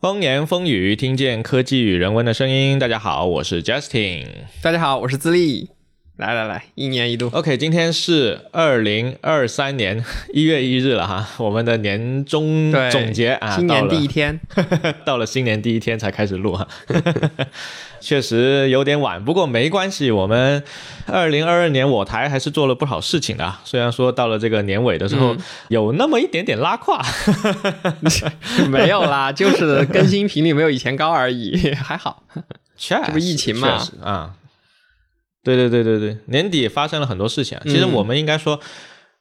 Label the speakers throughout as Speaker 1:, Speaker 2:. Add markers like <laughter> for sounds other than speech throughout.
Speaker 1: 风言风语，听见科技与人文的声音。大家好，我是 Justin。
Speaker 2: 大家好，我是自立。来来来，一年一度。
Speaker 1: OK，今天是二零二三年 <laughs> 一月一日了哈，我们的年终总结啊，
Speaker 2: 新年第一天，<laughs>
Speaker 1: 到了新年第一天才开始录哈。<laughs> 确实有点晚，不过没关系。我们二零二二年我台还是做了不少事情的，虽然说到了这个年尾的时候有那么一点点拉胯，
Speaker 2: 没有啦，就是更新频率没有以前高而已，还好。
Speaker 1: 这
Speaker 2: 不疫情嘛
Speaker 1: 啊，对对对对对，年底发生了很多事情。其实我们应该说，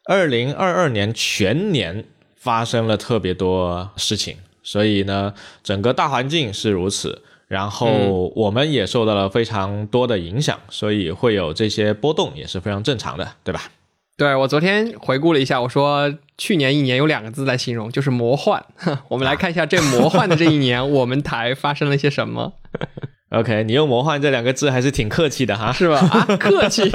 Speaker 1: 二零二二年全年发生了特别多事情，所以呢，整个大环境是如此。然后我们也受到了非常多的影响，所以会有这些波动也是非常正常的，对吧？
Speaker 2: 对我昨天回顾了一下，我说去年一年有两个字来形容，就是魔幻。<laughs> 我们来看一下这魔幻的这一年，<laughs> 我们台发生了些什么。<laughs>
Speaker 1: OK，你用“魔幻”这两个字还是挺客气的哈，
Speaker 2: 是吧？啊，客气。<laughs>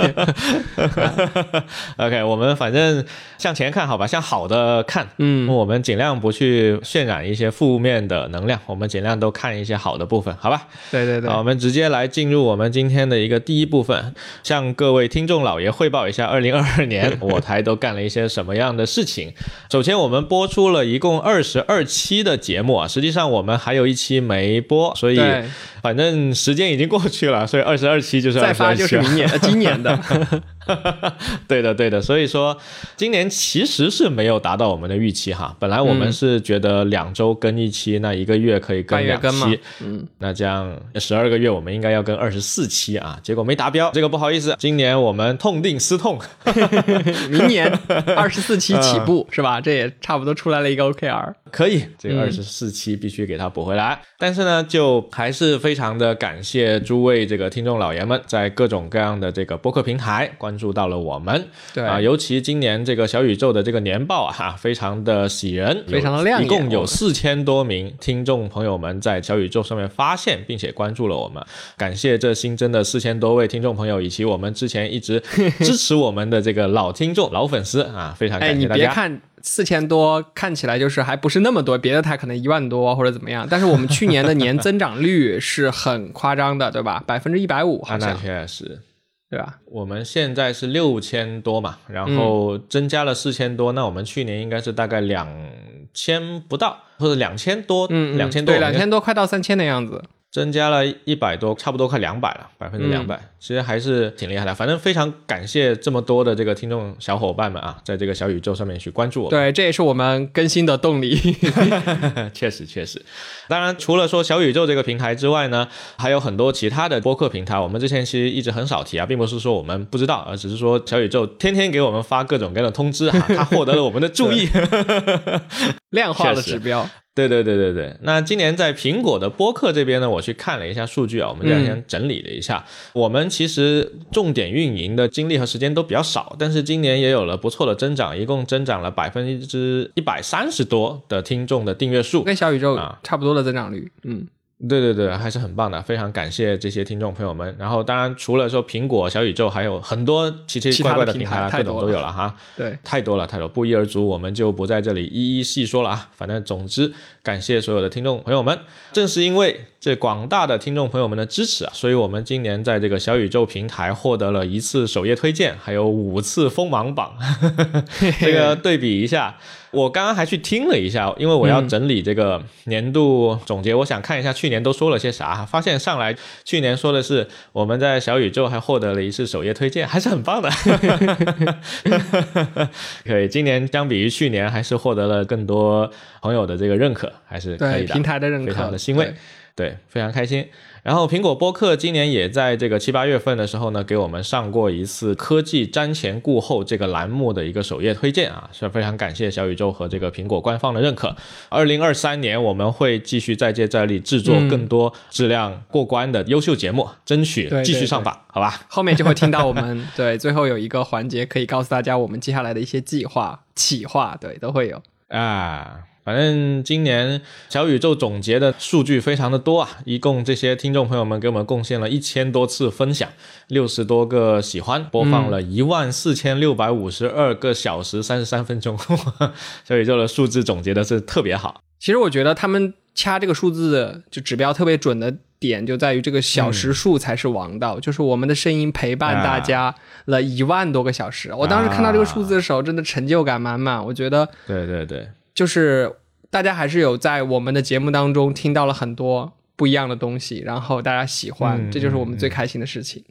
Speaker 1: OK，我们反正向前看好吧，向好的看。嗯，我们尽量不去渲染一些负面的能量，我们尽量都看一些好的部分，好吧？
Speaker 2: 对对对。
Speaker 1: 好，我们直接来进入我们今天的一个第一部分，向各位听众老爷汇报一下，二零二二年 <laughs> 我台都干了一些什么样的事情。首先，我们播出了一共二十二期的节目啊，实际上我们还有一期没播，所以。反正时间已经过去了，所以二十二期就是
Speaker 2: 再发就是明年、今年的。<laughs> <laughs>
Speaker 1: 对的，对的。所以说，今年其实是没有达到我们的预期哈。本来我们是觉得两周更一期，那一个月可以更两期，嗯，那这样十二个月我们应该要更二十四期啊。结果没达标，这个不好意思，今年我们痛定思痛，<laughs>
Speaker 2: 明年 <laughs> 二十四期起步是吧？这也差不多出来了一个 OKR，
Speaker 1: 可以，这个二十四期必须给它补回来。但是呢，就还是非常的感谢诸位这个听众老爷们，在各种各样的这个播客平台关注到了我们，
Speaker 2: 对。
Speaker 1: 啊，尤其今年这个小宇宙的这个年报啊，非常的喜人，
Speaker 2: 非常的亮
Speaker 1: 眼，一共有四千多名听众朋友们在小宇宙上面发现并且关注了我们，感谢这新增的四千多位听众朋友，以及我们之前一直支持我们的这个老听众、老粉丝啊，非常感谢大
Speaker 2: 家。四千多看起来就是还不是那么多，别的台可能一万多或者怎么样，但是我们去年的年增长率是很夸张的，对吧？百分之一百五，好像。
Speaker 1: 确实，
Speaker 2: 对吧？
Speaker 1: 我们现在是六千多嘛，然后增加了四千多，那我们去年应该是大概两千不到，或者两千多，嗯，两千多，
Speaker 2: 对，两千多快到三千的样子。
Speaker 1: 增加了一百多，差不多快两百了，百分之两百，其实还是挺厉害的。反正非常感谢这么多的这个听众小伙伴们啊，在这个小宇宙上面去关注我。
Speaker 2: 对，这也是我们更新的动力。<laughs>
Speaker 1: 确实，确实。当然，除了说小宇宙这个平台之外呢，还有很多其他的播客平台。我们之前其实一直很少提啊，并不是说我们不知道，而只是说小宇宙天天给我们发各种各样的通知啊，它获得了我们的注意，<laughs>
Speaker 2: 量化的指标。<laughs>
Speaker 1: 对对对对对，那今年在苹果的播客这边呢，我去看了一下数据啊，我们这两天整理了一下，我们其实重点运营的精力和时间都比较少，但是今年也有了不错的增长，一共增长了百分之一百三十多的听众的订阅数，
Speaker 2: 跟小宇宙啊。差不多的增长率，嗯。
Speaker 1: 对对对，还是很棒的，非常感谢这些听众朋友们。然后，当然除了说苹果、小宇宙，还有很多奇奇怪怪的平台，各种都有了哈。
Speaker 2: 对，
Speaker 1: 太多了，太多，不一而足，我们就不在这里一一细说了啊。反正总之，感谢所有的听众朋友们。正是因为这广大的听众朋友们的支持啊，所以我们今年在这个小宇宙平台获得了一次首页推荐，还有五次锋芒榜。<laughs> 这个对比一下。我刚刚还去听了一下，因为我要整理这个年度总结，我想看一下去年都说了些啥。发现上来去年说的是我们在小宇宙还获得了一次首页推荐，还是很棒的。<laughs> <laughs> 可以，今年相比于去年还是获得了更多朋友的这个认可，还是可以的。
Speaker 2: 平台的认
Speaker 1: 可，非常的欣慰，对，非常开心。然后苹果播客今年也在这个七八月份的时候呢，给我们上过一次科技瞻前顾后这个栏目的一个首页推荐啊，是非常感谢小宇宙和这个苹果官方的认可。二零二三年我们会继续再接再厉，制作更多质量过关的优秀节目，争取继续上榜，好吧？
Speaker 2: 后面就会听到我们 <laughs> 对最后有一个环节可以告诉大家我们接下来的一些计划、企划，对，都会有
Speaker 1: 啊。反正今年小宇宙总结的数据非常的多啊，一共这些听众朋友们给我们贡献了一千多次分享，六十多个喜欢，播放了一万四千六百五十二个小时三十三分钟。<laughs> 小宇宙的数字总结的是特别好。
Speaker 2: 其实我觉得他们掐这个数字就指标特别准的点，就在于这个小时数才是王道，就是我们的声音陪伴大家了一万多个小时。我当时看到这个数字的时候，真的成就感满满。我觉得，
Speaker 1: 对对对，
Speaker 2: 就是大家还是有在我们的节目当中听到了很多不一样的东西，然后大家喜欢，这就是我们最开心的事情。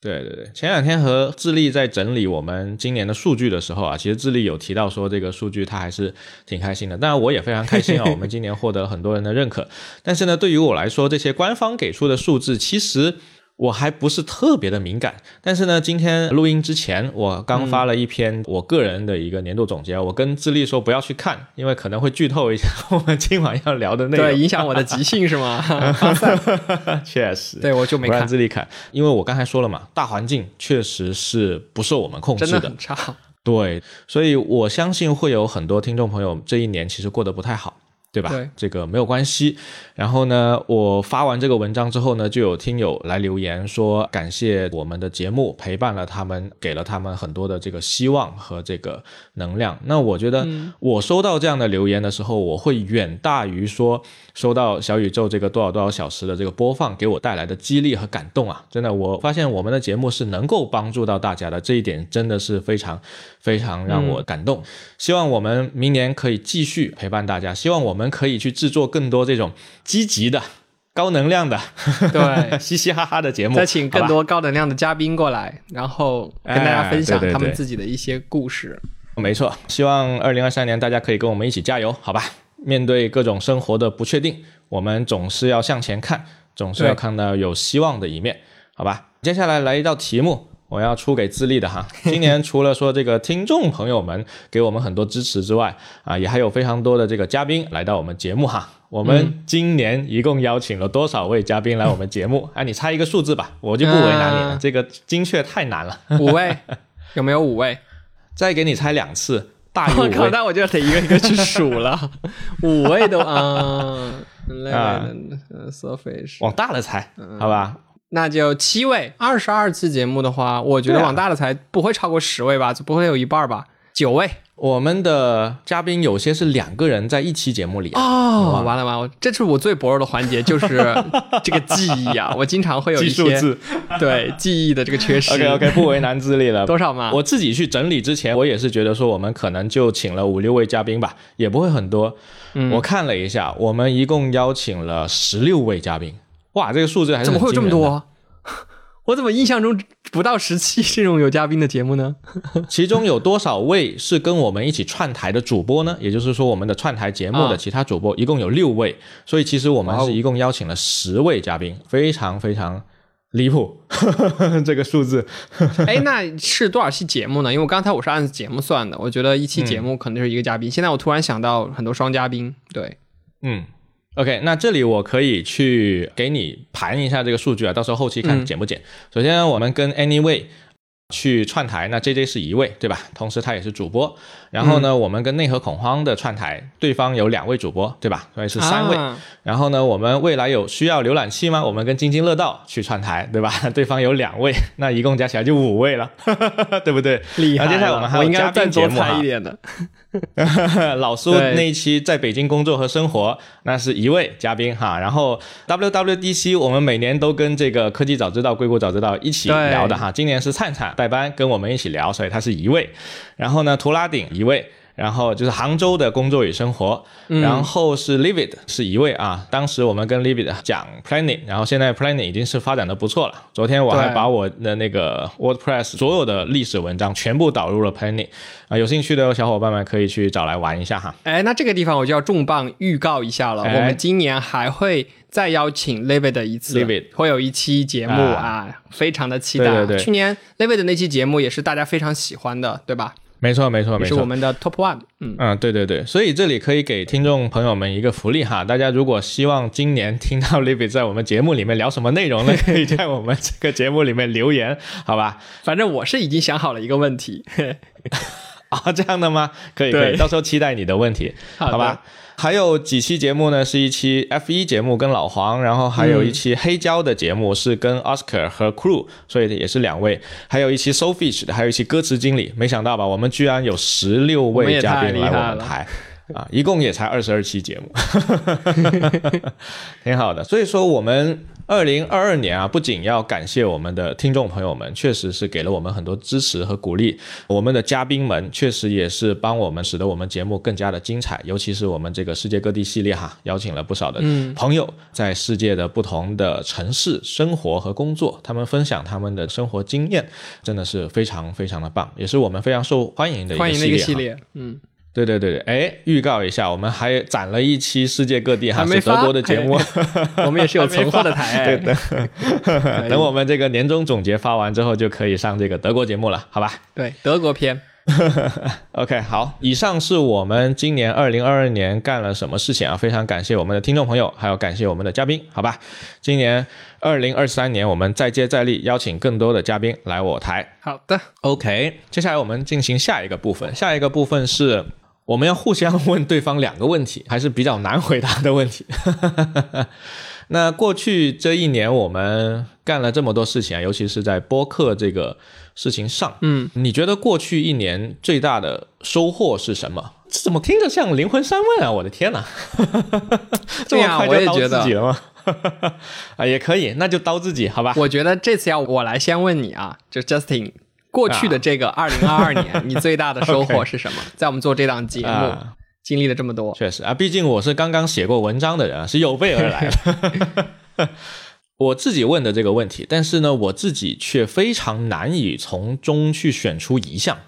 Speaker 1: 对对对，前两天和智利在整理我们今年的数据的时候啊，其实智利有提到说这个数据他还是挺开心的，当然我也非常开心啊，我们今年获得了很多人的认可。但是呢，对于我来说，这些官方给出的数字其实。我还不是特别的敏感，但是呢，今天录音之前，我刚发了一篇我个人的一个年度总结。我跟智利说不要去看，因为可能会剧透一下 <laughs> 我们今晚要聊的内容，
Speaker 2: 对，影响我的即兴是吗？<laughs> <laughs>
Speaker 1: 确实，
Speaker 2: 对我就没看
Speaker 1: 智利看，因为我刚才说了嘛，大环境确实是不受我们控制
Speaker 2: 的，真的很差。
Speaker 1: 对，所以我相信会有很多听众朋友这一年其实过得不太好。对吧？
Speaker 2: 对，
Speaker 1: 这个没有关系。然后呢，我发完这个文章之后呢，就有听友来留言说，感谢我们的节目陪伴了他们，给了他们很多的这个希望和这个能量。那我觉得，我收到这样的留言的时候，我会远大于说收到小宇宙这个多少多少小时的这个播放给我带来的激励和感动啊！真的，我发现我们的节目是能够帮助到大家的，这一点真的是非常非常让我感动。希望我们明年可以继续陪伴大家，希望我们。可以去制作更多这种积极的、高能量的、
Speaker 2: 对 <laughs>
Speaker 1: 嘻嘻哈哈的节目，
Speaker 2: 再请更多高能量的嘉宾过来，然后跟大家分享他们自己的一些故事。
Speaker 1: 没错，希望二零二三年大家可以跟我们一起加油，好吧？面对各种生活的不确定，我们总是要向前看，总是要看到有希望的一面，好吧？接下来来一道题目。我要出给自立的哈，<laughs> 今年除了说这个听众朋友们给我们很多支持之外，啊，也还有非常多的这个嘉宾来到我们节目哈。我们今年一共邀请了多少位嘉宾来我们节目？哎，你猜一个数字吧，我就不为难你了，这个精确太难了。
Speaker 2: 五位，有没有五位？<laughs>
Speaker 1: 再给你猜两次，<laughs> 大于五位，
Speaker 2: 那我就得一个一个去数了。五位都啊，啊，surface，
Speaker 1: 往大了猜，好吧？
Speaker 2: 那就七位，二十二期节目的话，我觉得往大了才不会超过十位吧，不会有一半吧？九位，
Speaker 1: 我们的嘉宾有些是两个人在一期节目里
Speaker 2: 哦，完了完了，这是我最薄弱的环节，就是 <laughs> 这个记忆啊，我经常会有一 <laughs>
Speaker 1: 些
Speaker 2: 对记忆的这个缺失。
Speaker 1: OK OK，<laughs> 不为难自立了。
Speaker 2: 多少嘛？
Speaker 1: 我自己去整理之前，我也是觉得说我们可能就请了五六位嘉宾吧，也不会很多。我看了一下，我们一共邀请了十六位嘉宾。哇，这个数字还是
Speaker 2: 怎么会有这么多？<laughs> 我怎么印象中不到十期这种有嘉宾的节目呢？<laughs>
Speaker 1: 其中有多少位是跟我们一起串台的主播呢？也就是说，我们的串台节目的其他主播一共有六位，所以其实我们是一共邀请了十位嘉宾，非常非常离谱 <laughs> 这个数字。
Speaker 2: 哎，那是多少期节目呢？因为刚才我是按节目算的，我觉得一期节目可能就是一个嘉宾。现在我突然想到很多双嘉宾，对，
Speaker 1: 嗯。OK，那这里我可以去给你盘一下这个数据啊，到时候后期看减不减。首先，我们跟 Anyway。去串台，那 J J 是一位，对吧？同时他也是主播。然后呢，我们跟内核恐慌的串台，对方有两位主播，对吧？所以是三位。然后呢，我们未来有需要浏览器吗？我们跟津津乐道去串台，对吧？对方有两位，<laughs> 那一共加起来就五位了，<laughs> 对不对？
Speaker 2: 厉害。
Speaker 1: 接下来我们还有嘉宾节目
Speaker 2: 一点的。<laughs>
Speaker 1: 老苏那一期在北京工作和生活，那是一位嘉宾哈。然后 W W D C 我们每年都跟这个科技早知道、硅谷早知道一起聊的哈。今年是灿灿。代班跟我们一起聊，所以他是一位。然后呢，图拉顶一位。然后就是杭州的工作与生活。然后是 Livid 是一位啊。当时我们跟 Livid 讲 Planning，然后现在 Planning 已经是发展的不错了。昨天我还把我的那个 WordPress 所有的历史文章全部导入了 Planning 啊。有兴趣的小伙伴们可以去找来玩一下哈。
Speaker 2: 哎，那这个地方我就要重磅预告一下了。我们今年还会再邀请 Livid 一次
Speaker 1: ，Livid
Speaker 2: 会有一期节目啊，非常的期待。
Speaker 1: 对对对，
Speaker 2: 去年 Livid 的那期节目也是大家非常喜欢的，对吧？
Speaker 1: 没错，没错，没错，
Speaker 2: 是我们的 Top One。嗯
Speaker 1: 嗯，对对对，所以这里可以给听众朋友们一个福利哈，大家如果希望今年听到 Libby 在我们节目里面聊什么内容呢？<laughs> 可以在我们这个节目里面留言，好吧？
Speaker 2: 反正我是已经想好了一个问题。<laughs> <laughs>
Speaker 1: 啊，这样的吗？可以，可以，到时候期待你的问题，好吧？还有几期节目呢？是一期 F 一节目跟老黄，然后还有一期黑胶的节目是跟 Oscar 和 Crew，所以也是两位。还有一期 SoFish 的，还有一期歌词经理。没想到吧？我们居然有十六位嘉宾来我们台，啊，一共也才二十二期节目，<laughs> 挺好的。所以说，我们二零二二年啊，不仅要感谢我们的听众朋友们，确实是给了我们很多支持和鼓励；我们的嘉宾们确实也是帮我们，使得我们节目更加的精彩。尤其是我们这个世界各地系列哈，邀请了不少的朋友，在世界的不同的城市生活和工作，他们分享他们的生活经验，真的是非常非常的棒，也是我们非常受欢迎的
Speaker 2: 欢迎的
Speaker 1: 一个
Speaker 2: 系列。嗯。
Speaker 1: 对对对对，哎，预告一下，我们还攒了一期世界各地哈是德国的节目，<laughs>
Speaker 2: 我们也是有存货的台，<laughs>
Speaker 1: 对的。等我们这个年终总结发完之后，就可以上这个德国节目了，好吧？
Speaker 2: 对，德国篇。
Speaker 1: OK，好，以上是我们今年二零二二年干了什么事情啊？非常感谢我们的听众朋友，还有感谢我们的嘉宾，好吧？今年二零二三年，我们再接再厉，邀请更多的嘉宾来我台。
Speaker 2: 好的
Speaker 1: ，OK，接下来我们进行下一个部分，下一个部分是。我们要互相问对方两个问题，还是比较难回答的问题。<laughs> 那过去这一年，我们干了这么多事情啊，尤其是在播客这个事情上，
Speaker 2: 嗯，
Speaker 1: 你觉得过去一年最大的收获是什么？这怎么听着像灵魂三问啊？我的天哪！<laughs> 这么快就刀自己了吗？<laughs> 啊，也可以，那就刀自己，好吧？
Speaker 2: 我觉得这次要我来先问你啊，就 Justin。过去的这个二零二二年，你最大的 <laughs> 收获是什么？在我们做这档节目，经历了这么多，
Speaker 1: 确实。啊，毕竟我是刚刚写过文章的人，是有备而来的。<laughs> 我自己问的这个问题，但是呢，我自己却非常难以从中去选出一项，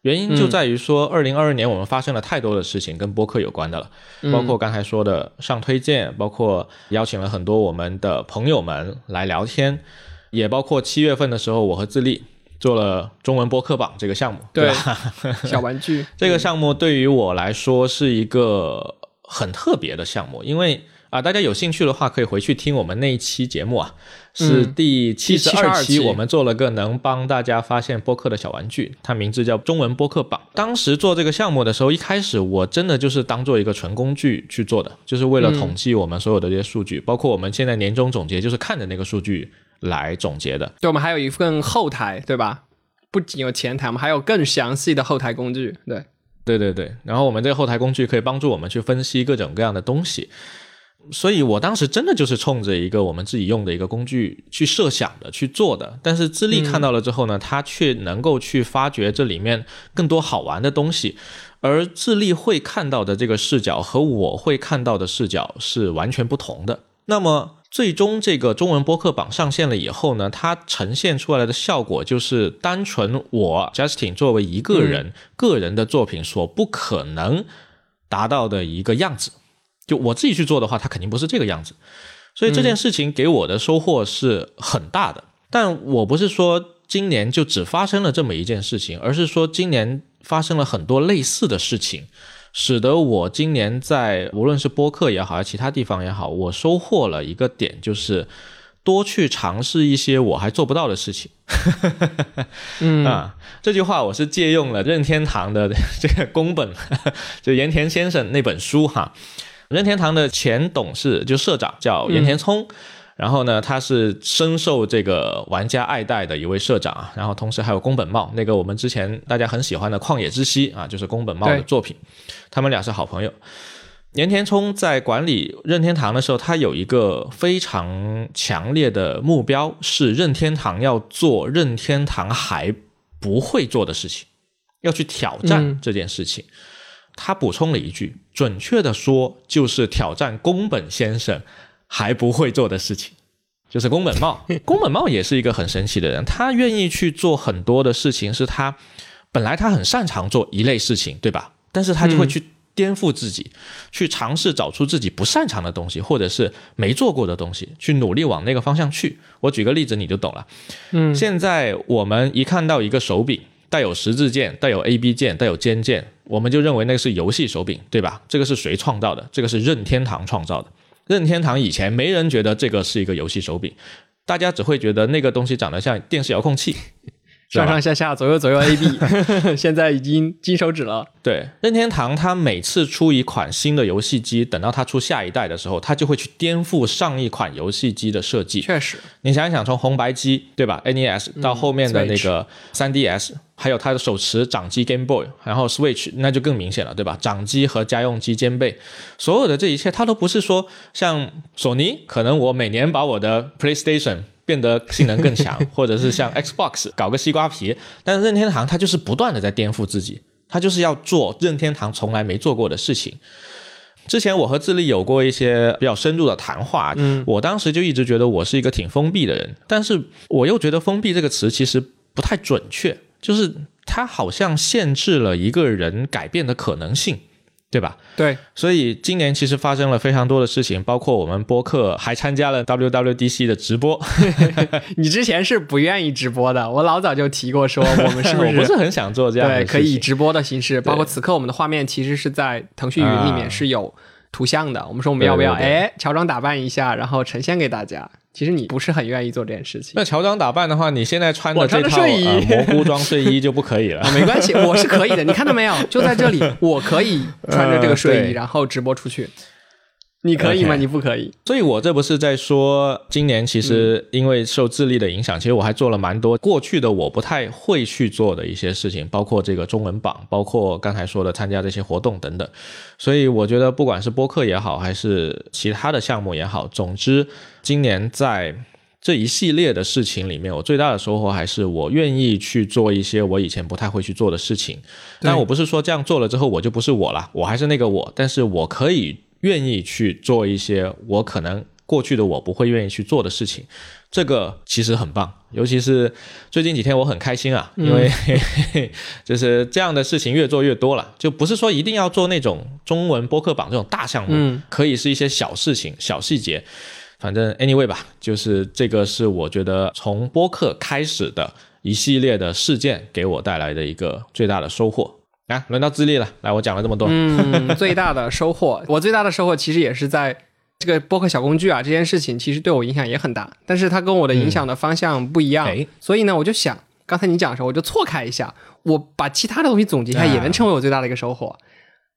Speaker 1: 原因就在于说，二零二二年我们发生了太多的事情跟播客有关的了，包括刚才说的上推荐，包括邀请了很多我们的朋友们来聊天，也包括七月份的时候，我和自立。做了中文播客榜这个项目，
Speaker 2: 对吧？<laughs> 小玩具 <laughs>
Speaker 1: 这个项目对于我来说是一个很特别的项目，因为啊，大家有兴趣的话可以回去听我们那一期节目啊，是第七十二期，我们做了个能帮大家发现播客的小玩具，它名字叫中文播客榜。当时做这个项目的时候，一开始我真的就是当做一个纯工具去做的，就是为了统计我们所有的这些数据，包括我们现在年终总结，就是看着那个数据。来总结的，
Speaker 2: 对，我们还有一份后台，对吧？不仅有前台，我们还有更详细的后台工具，对，
Speaker 1: 对对对。然后我们这个后台工具可以帮助我们去分析各种各样的东西，所以我当时真的就是冲着一个我们自己用的一个工具去设想的去做的。但是智利看到了之后呢，他却能够去发掘这里面更多好玩的东西，而智利会看到的这个视角和我会看到的视角是完全不同的。那么。最终这个中文播客榜上线了以后呢，它呈现出来的效果就是单纯我 Justin 作为一个人个人的作品所不可能达到的一个样子。就我自己去做的话，它肯定不是这个样子。所以这件事情给我的收获是很大的。但我不是说今年就只发生了这么一件事情，而是说今年发生了很多类似的事情。使得我今年在无论是播客也好，还是其他地方也好，我收获了一个点，就是多去尝试一些我还做不到的事情。
Speaker 2: 嗯 <laughs>
Speaker 1: 啊，这句话我是借用了任天堂的 <laughs> 这个宫本，就岩田先生那本书哈。任天堂的前董事就社长叫岩田聪。然后呢，他是深受这个玩家爱戴的一位社长啊。然后同时还有宫本茂，那个我们之前大家很喜欢的《旷野之息》啊，就是宫本茂的作品。他们俩是好朋友。岩田聪在管理任天堂的时候，他有一个非常强烈的目标，是任天堂要做任天堂还不会做的事情，要去挑战这件事情。他补充了一句，准确的说，就是挑战宫本先生。还不会做的事情，就是宫本茂。<laughs> 宫本茂也是一个很神奇的人，他愿意去做很多的事情，是他本来他很擅长做一类事情，对吧？但是他就会去颠覆自己，去尝试找出自己不擅长的东西，或者是没做过的东西，去努力往那个方向去。我举个例子，你就懂了。
Speaker 2: 嗯，
Speaker 1: 现在我们一看到一个手柄带有十字键、带有 A B 键、带有尖键，我们就认为那个是游戏手柄，对吧？这个是谁创造的？这个是任天堂创造的。任天堂以前没人觉得这个是一个游戏手柄，大家只会觉得那个东西长得像电视遥控器，
Speaker 2: 上上下下左右左右 A B，<laughs> <laughs> 现在已经金手指了。
Speaker 1: 对，任天堂它每次出一款新的游戏机，等到它出下一代的时候，它就会去颠覆上一款游戏机的设计。
Speaker 2: 确实，
Speaker 1: 你想一想，从红白机对吧，NES 到后面的那个 3DS，、还有它的手持掌机 Game Boy，然后 Switch，那就更明显了，对吧？掌机和家用机兼备，所有的这一切，它都不是说像索尼，可能我每年把我的 PlayStation 变得性能更强，<laughs> 或者是像 Xbox 搞个西瓜皮，但是任天堂它就是不断的在颠覆自己，它就是要做任天堂从来没做过的事情。之前我和智利有过一些比较深入的谈话，嗯，我当时就一直觉得我是一个挺封闭的人，但是我又觉得“封闭”这个词其实不太准确，就是它好像限制了一个人改变的可能性，对吧？
Speaker 2: 对，
Speaker 1: 所以今年其实发生了非常多的事情，包括我们播客还参加了 WWDC 的直播。<laughs> <laughs>
Speaker 2: 你之前是不愿意直播的，我老早就提过说我们是不 <laughs>
Speaker 1: 我
Speaker 2: 是
Speaker 1: 不是很想做这样的
Speaker 2: 对，可以以直播的形式，包括此刻我们的画面其实是在腾讯云里
Speaker 1: 啊
Speaker 2: 面是有图像的。我们说我们要不要哎乔装打扮一下，然后呈现给大家？其实你不是很愿意做这件事情
Speaker 1: 那乔装打扮的话，你现在穿的这套
Speaker 2: 的睡衣
Speaker 1: 呃蘑菇装睡衣就不可以了 <laughs>
Speaker 2: 啊，。没关系，我是可以的。你看到没有？就在这里，<laughs> 我可以穿着这个睡衣，然后直播出去。你可以吗你不可以。
Speaker 1: 所以我这不是在说，今年其实因为受智力的影响，其实我还做了蛮多过去的我不太会去做的一些事情，包括这个中文榜，包括刚才说的参加这些活动等等。所以我觉得，不管是播客也好，还是其他的项目也好，总之今年在。这一系列的事情里面，我最大的收获还是我愿意去做一些我以前不太会去做的事情。但我不是说这样做了之后我就不是我了，我还是那个我，但是我可以愿意去做一些我可能过去的我不会愿意去做的事情，这个其实很棒。尤其是最近几天我很开心啊，因为、<laughs> 就是这样的事情越做越多了，就不是说一定要做那种中文播客榜这种大项目，
Speaker 2: 嗯
Speaker 1: 可以是一些小事情、小细节。反正 anyway 吧，就是这个是我觉得从播客开始的一系列的事件给我带来的一个最大的收获。啊，轮到资历了，来，我讲了这么多，
Speaker 2: 嗯，<laughs> 最大的收获，我最大的收获其实也是在这个播客小工具啊这件事情，其实对我影响也很大，但是它跟我的影响的方向不一样，
Speaker 1: 哎
Speaker 2: 所以呢，我就想，刚才你讲的时候，我就错开一下，我把其他的东西总结一下，
Speaker 1: 啊
Speaker 2: 也能成为我最大的一个收获。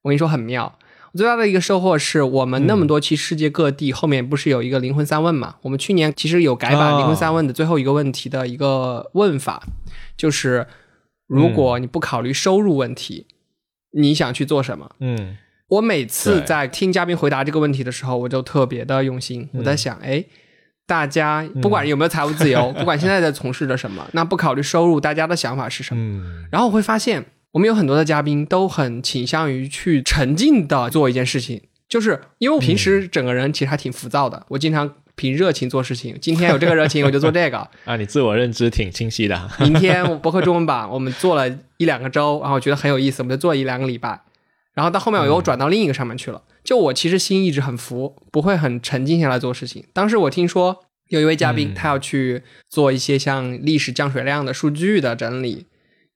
Speaker 2: 我跟你说很妙。我最大的一个收获是我们那么多期世界各地、后面不是有一个灵魂三问嘛？我们去年其实有改版
Speaker 1: 哦
Speaker 2: 灵魂三问的最后一个问题的一个问法，就是如果你不考虑收入问题，你想去做什么？
Speaker 1: 嗯
Speaker 2: 我每次在听嘉宾回答这个问题的时候，我就特别的用心。我在想，哎，大家不管有没有财务自由，不管现在在从事着什么，那不考虑收入，大家的想法是什么？
Speaker 1: 嗯
Speaker 2: 然后我会发现，我们有很多的嘉宾都很倾向于去沉浸的做一件事情，就是因为我平时整个人其实还挺浮躁的，我经常凭热情做事情。今天有这个热情，我就做这个。<laughs>
Speaker 1: 啊，你自我认知挺清晰的，
Speaker 2: 明天我博客中文版我们做了一两个周，然后我觉得很有意思，我们就做了一两个礼拜，然后到后面我又转到另一个上面去了。就我其实心一直很浮，不会很沉静下来做事情。当时我听说有一位嘉宾，
Speaker 1: 嗯
Speaker 2: 他要去做一些像历史降水量的数据的整理，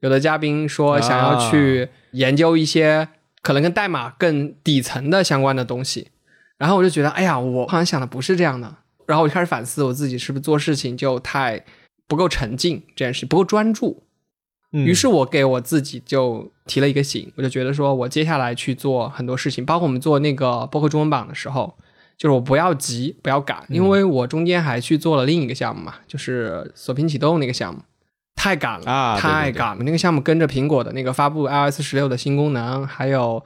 Speaker 2: 有的嘉宾说想要去研究一些可能跟代码更底层的相关的东西，然后我就觉得，哎呀，我好像想的不是这样的。然后我就开始反思我自己是不是做事情就太不够沉静，这件事不够专注。
Speaker 1: 嗯
Speaker 2: 于是我给我自己就提了一个醒，我就觉得说我接下来去做很多事情，包括我们做那个播客中文榜的时候，就是我不要急，不要赶，因为我中间还去做了另一个项目嘛，就是锁屏启动那个项目，太赶了，太赶了。那个项目跟着苹果的那个发布 iOS 十六的新功能，还有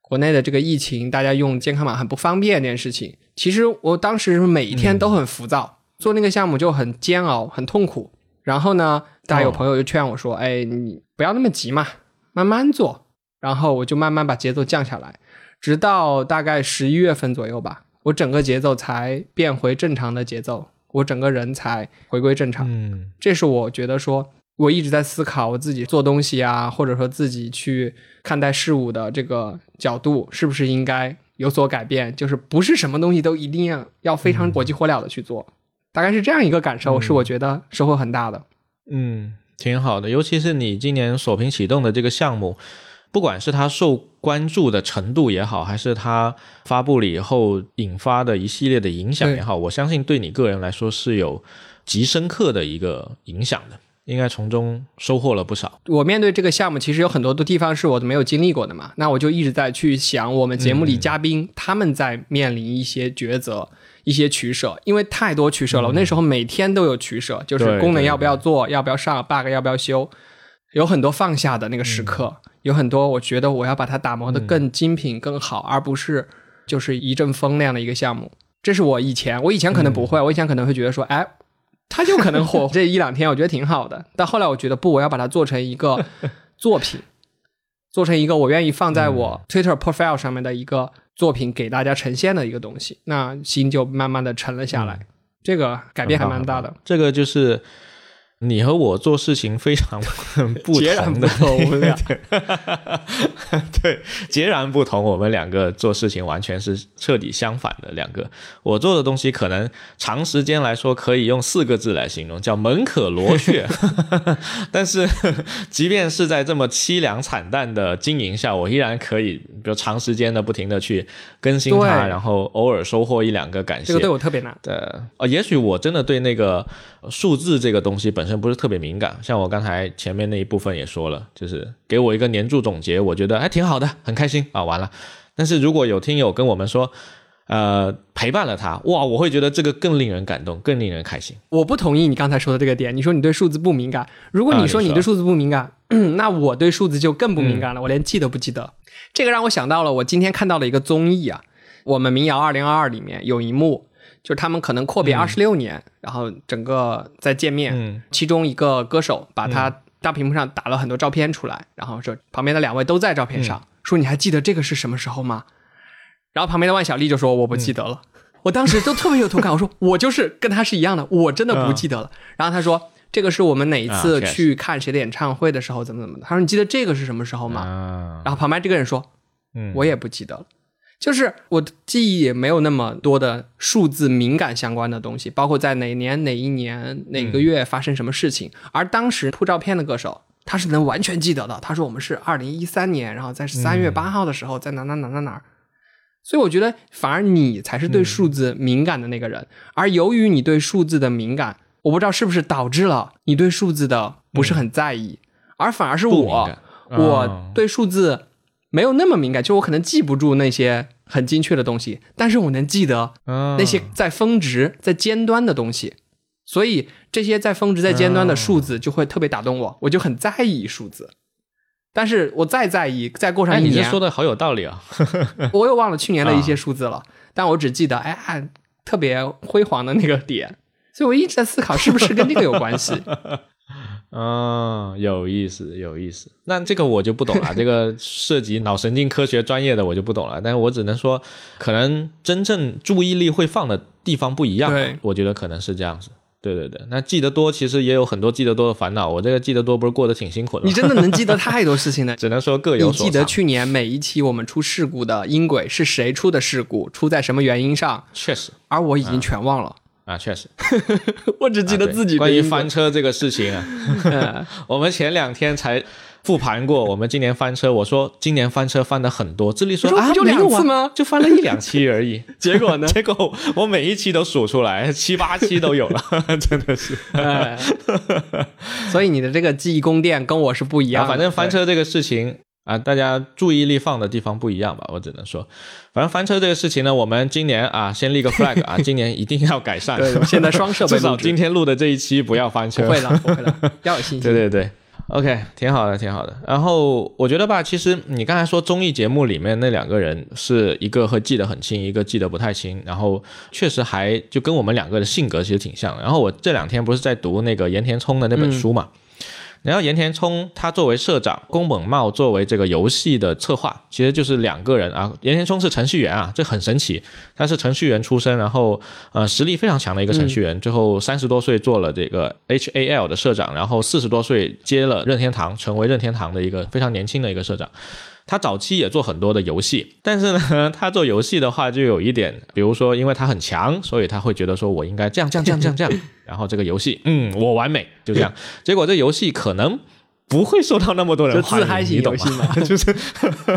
Speaker 2: 国内的这个疫情，大家用健康码很不方便这件事情，其实我当时每一天都很浮躁，做那个项目就很煎熬，很痛苦。然后呢，大家有朋友就劝我说：“哎，你不要那么急嘛，慢慢做。”然后我就慢慢把节奏降下来，直到大概十一月份左右吧，我整个节奏才变回正常的节奏，我整个人才回归正常。
Speaker 1: 嗯
Speaker 2: 这是我觉得说，我一直在思考我自己做东西啊，或者说自己去看待事物的这个角度，是不是应该有所改变？就是不是什么东西都一定要要非常火急火燎的去做，大概是这样一个感受，是我觉得收获很大的。
Speaker 1: 嗯，挺好的。尤其是你今年锁屏启动的这个项目，不管是它受关注的程度也好，还是它发布了以后引发的一系列的影响也好，我相信对你个人来说是有极深刻的一个影响的。应该从中收获了不少。
Speaker 2: 我面对这个项目，其实有很多的地方是我都没有经历过的嘛，那我就一直在去想，我们节目里嘉宾、他们在面临一些抉择、一些取舍，因为太多取舍了。我那时候每天都有取舍，就是功能要不要做，要不要上，bug 要不要修，有很多放下的那个时刻，有很多我觉得我要把它打磨的更精品、更好，而不是就是一阵风那样的一个项目。这是我以前，我以前可能不会，我以前可能会觉得说，哎，它就可能火 <laughs> 这一两天，我觉得挺好的。但后来我觉得不，我要把它做成一个 <laughs> 作品，做成一个我愿意放在我 Twitter profile 上面的一个作品，给大家呈现的一个东西。那心就慢慢的沉了下来，这个改变还蛮大的，
Speaker 1: 这个就是你和我做事情非常 <laughs> 不
Speaker 2: 截然
Speaker 1: 同的，
Speaker 2: 不同。我们俩 <laughs>
Speaker 1: 对，截然不同。我们两个做事情完全是彻底相反的两个。我做的东西可能长时间来说可以用四个字来形容，叫门可罗雀。<laughs> 但是，即便是在这么凄凉惨淡的经营下，我依然可以，比如长时间的不停的去更新它，然后偶尔收获一两个感谢。
Speaker 2: 这个对我特别难。
Speaker 1: 对，呃，也许我真的对那个数字这个东西本身不是特别敏感，像我刚才前面那一部分也说了，就是给我一个年度总结，我觉得还挺好的，很开心啊，完了。但是如果有听友跟我们说，呃，陪伴了他，哇，我会觉得这个更令人感动，更令人开心。
Speaker 2: 我不同意你刚才说的这个点。你说你对数字不敏感，如果
Speaker 1: 啊你说
Speaker 2: 你对数字不敏感，<clears throat> 那我对数字就更不敏感了，我连记都不记得。这个让我想到了我今天看到了一个综艺啊，我们民谣二零二二里面有一幕，就是他们可能阔别二十六年，然后整个再见面，
Speaker 1: 嗯
Speaker 2: 其中一个歌手把他大屏幕上打了很多照片出来，然后说旁边的两位都在照片上，说你还记得这个是什么时候吗？然后旁边的万晓利就说我不记得了。我当时都特别有同感，我说我就是跟他是一样的，我真的不记得了。然后他说这个是我们哪一次去看谁的演唱会的时候怎么怎么的。他说你记得这个是什么时候吗？
Speaker 1: 啊，
Speaker 2: 然后旁边这个人说
Speaker 1: 嗯，
Speaker 2: 我也不记得了。就是我的记忆也没有那么多的数字敏感相关的东西，包括在哪年哪一年哪个月发生什么事情。而当时铺照片的歌手，他是能完全记得的。他说我们是二零一三年，然后在三月八号的时候在哪哪哪哪哪儿。所以我觉得反而你才是对数字敏感的那个人，而由于你对数字的敏感，我不知道是不是导致了你对数字的不是很在意，而反而是我我
Speaker 1: 啊
Speaker 2: 对数字没有那么敏感，就我可能记不住那些很精确的东西，但是我能记得
Speaker 1: 啊
Speaker 2: 那些在峰值、在尖端的东西，所以这些在峰值、在尖端的数字就会特别打动我，我就很在意数字。但是我再在意，再过上
Speaker 1: 哎，你这
Speaker 2: 一年，
Speaker 1: 说的好有道理啊。<laughs>
Speaker 2: 我又忘了去年的一些数字了，但我只记得哎呀特别辉煌的那个点，所以我一直在思考是不是跟这个有关系。
Speaker 1: 啊，有意思，有意思。那这个我就不懂了，这个 <laughs> 涉及脑神经科学专业的我就不懂了。但是我只能说，可能真正注意力会放的地方不一样。
Speaker 2: 对
Speaker 1: 我觉得可能是这样子。对对对，那记得多其实也有很多记得多的烦恼。我这个记得多不是过得挺辛苦的吗？
Speaker 2: 你真的能记得太多事情呢。<laughs>
Speaker 1: 只能说各有
Speaker 2: 你
Speaker 1: 所长。
Speaker 2: 记得去年每一期我们出事故的音轨是谁出的事故，出在什么原因上？
Speaker 1: 确实
Speaker 2: 而我已经全忘了，
Speaker 1: 啊，确实。<laughs>
Speaker 2: 我只记得自己
Speaker 1: 啊关于翻车这个事情啊，<laughs>
Speaker 2: 嗯 <laughs>
Speaker 1: 我们前两天才复盘过，我们今年翻车。我说今年翻车翻的很多，这里说啊，
Speaker 2: 就两次吗
Speaker 1: 就翻了一两期而已。
Speaker 2: 结果呢？
Speaker 1: 结果我每一期都数出来，七八期都有了，真的是。
Speaker 2: 哎所以你的这个记忆宫殿跟我是不一样
Speaker 1: 啊，
Speaker 2: 的。
Speaker 1: 反正翻车这个事情啊，大家注意力放的地方不一样吧，我只能说，反正翻车这个事情呢，我们今年啊，先立个 flag 啊，今年一定要改善。
Speaker 2: 对，现在双设 <laughs>
Speaker 1: 至少今天录的这一期不要翻车。
Speaker 2: 不会了，不会了，要有信心。<laughs>
Speaker 1: 对对对，OK，挺好的，挺好的。然后我觉得吧，其实你刚才说综艺节目里面那两个人是一个会记得很清，一个记得不太清，然后确实还就跟我们两个的性格其实挺像。然后我这两天不是在读那个岩田聪的那本书嘛。然后岩田聪他作为社长，宫本茂作为这个游戏的策划，其实就是两个人啊。岩田聪是程序员啊，这很神奇，他是程序员出身，然后呃实力非常强的一个程序员，最后三十多岁做了这个 HAL 的社长，然后四十多岁接了任天堂，成为任天堂的一个非常年轻的一个社长。他早期也做很多的游戏，但是呢，他做游戏的话就有一点，比如说，因为他很强，所以他会觉得说我应该这样这样这样这样这样，然后这个游戏，嗯，我完美，就这样。结果这游戏可能不会受到那么多人
Speaker 2: 就
Speaker 1: 欢迎，你懂吗就是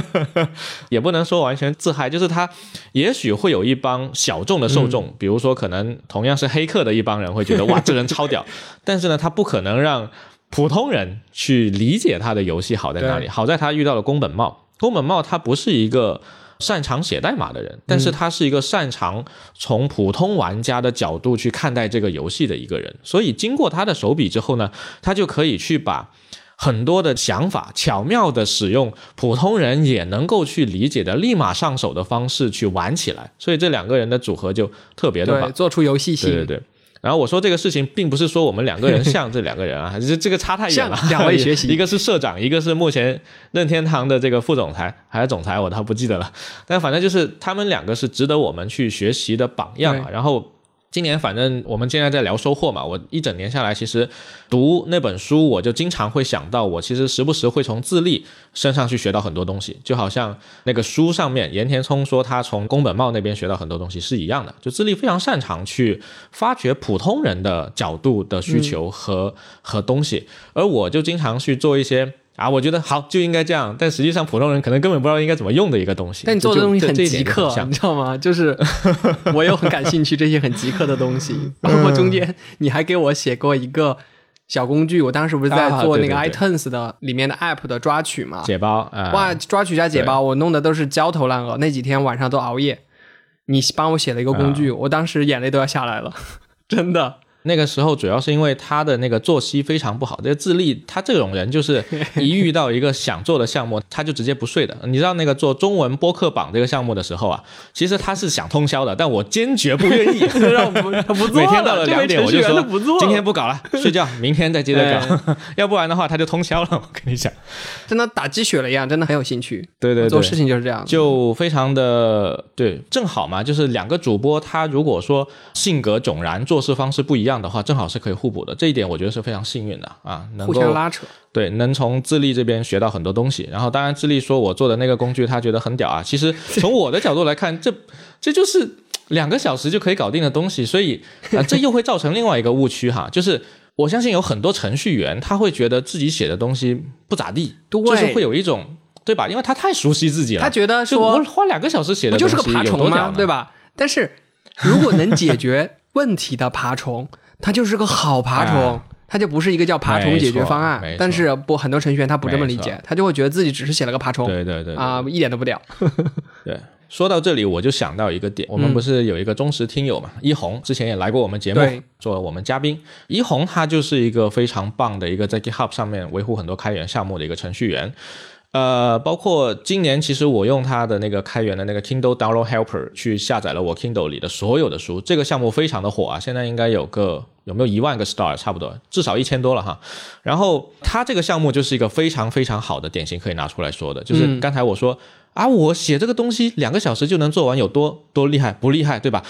Speaker 1: <laughs> 也不能说完全自嗨，就是他也许会有一帮小众的受众，比如说可能同样是黑客的一帮人会觉得哇这人超屌，<laughs> 但是呢，他不可能让普通人去理解他的游戏好在哪里。好在他遇到了宫本茂，宫本茂他不是一个擅长写代码的人，但是他是一个擅长从普通玩家的角度去看待这个游戏的一个人。所以经过他的手笔之后呢，他就可以去把。很多的想法，巧妙的使用普通人也能够去理解的、立马上手的方式去玩起来，所以这两个人的组合就特别的棒，
Speaker 2: 做出游戏性。
Speaker 1: 对对对。然后我说这个事情，并不是说我们两个人像这两个人啊，<laughs> 这这个差太远了。
Speaker 2: 两位学习，
Speaker 1: 一个是社长，一个是目前任天堂的这个副总裁还是总裁，我倒不记得了。但反正就是他们两个是值得我们去学习的榜样啊。然后。今年反正我们现在在聊收获嘛，我一整年下来，其实读那本书，我就经常会想到，我其实时不时会从自立身上去学到很多东西，就好像那个书上面岩田聪说他从宫本茂那边学到很多东西是一样的，就自立非常擅长去发掘普通人的角度的需求和和东西，而我就经常去做一些。啊，我觉得好就应该这样，但实际上普通人可能根本不知道应该怎么用的一个东西。
Speaker 2: 但你做的东西很极客，你知道吗？就是我又很感兴趣这些很极客的东西，<laughs> 包括中间你还给我写过一个小工具，我当时不是在做那个 iTunes 的里面的 App 的抓取嘛？
Speaker 1: 解包，
Speaker 2: 哇，抓取加解包，我弄的都是焦头烂额，那几天晚上都熬夜。你帮我写了一个工具，我当时眼泪都要下来了，<laughs> 真的。
Speaker 1: 那个时候主要是因为他的那个作息非常不好，这个自立，他这种人就是一遇到一个想做的项目，他就直接不睡的。你知道那个做中文播客榜这个项目的时候啊，其实他是想通宵的，但我坚决不愿意，<laughs>
Speaker 2: 让不 <laughs> 不做。
Speaker 1: 每天到了两点我就说
Speaker 2: 不做，
Speaker 1: 今天不搞了，睡觉，明天再接着搞，<laughs> 要不然的话他就通宵了。我跟你讲，
Speaker 2: 真的打鸡血了一样，真的很有兴趣。
Speaker 1: 对对对，
Speaker 2: 做事情就是这样，
Speaker 1: 就非常的对，正好嘛，就是两个主播，他如果说性格迥然，做事方式不一样的话，正好是可以。互补的这一点，我觉得是非常幸运的啊，能
Speaker 2: 互相拉扯，
Speaker 1: 对，能从智利这边学到很多东西。然后，当然，智利说我做的那个工具，他觉得很屌啊。其实从我的角度来看，这这就是两个小时就可以搞定的东西。所以啊，这又会造成另外一个误区哈，<laughs> 就是我相信有很多程序员他会觉得自己写的东西不咋地，就是会有一种对吧？因为他太熟悉自己了，
Speaker 2: 他觉得说
Speaker 1: 我花两个小时写的
Speaker 2: 就是个爬虫吗？对吧？但是如果能解决问题的爬虫。它就是个好爬虫，它就不是一个叫爬虫解决方案。但是不，很多程序员他不这么理解，他就会觉得自己只是写了个爬虫。
Speaker 1: 对对对
Speaker 2: 啊，一点都不屌。<laughs>
Speaker 1: 对，说到这里我就想到一个点，我们不是有一个忠实听友嘛，一红之前也来过我们节目做我们嘉宾。一红他就是一个非常棒的一个在 GitHub 上面维护很多开源项目的一个程序员。呃，包括今年，其实我用它的那个开源的那个 Kindle Download Helper 去下载了我 Kindle 里的所有的书，这个项目非常的火啊，现在应该有个有没有一万个 star 差不多，至少一千多了哈。然后它这个项目就是一个非常非常好的典型，可以拿出来说的，就是刚才我说啊，我写这个东西两个小时就能做完，有多多厉害？不厉害，对吧？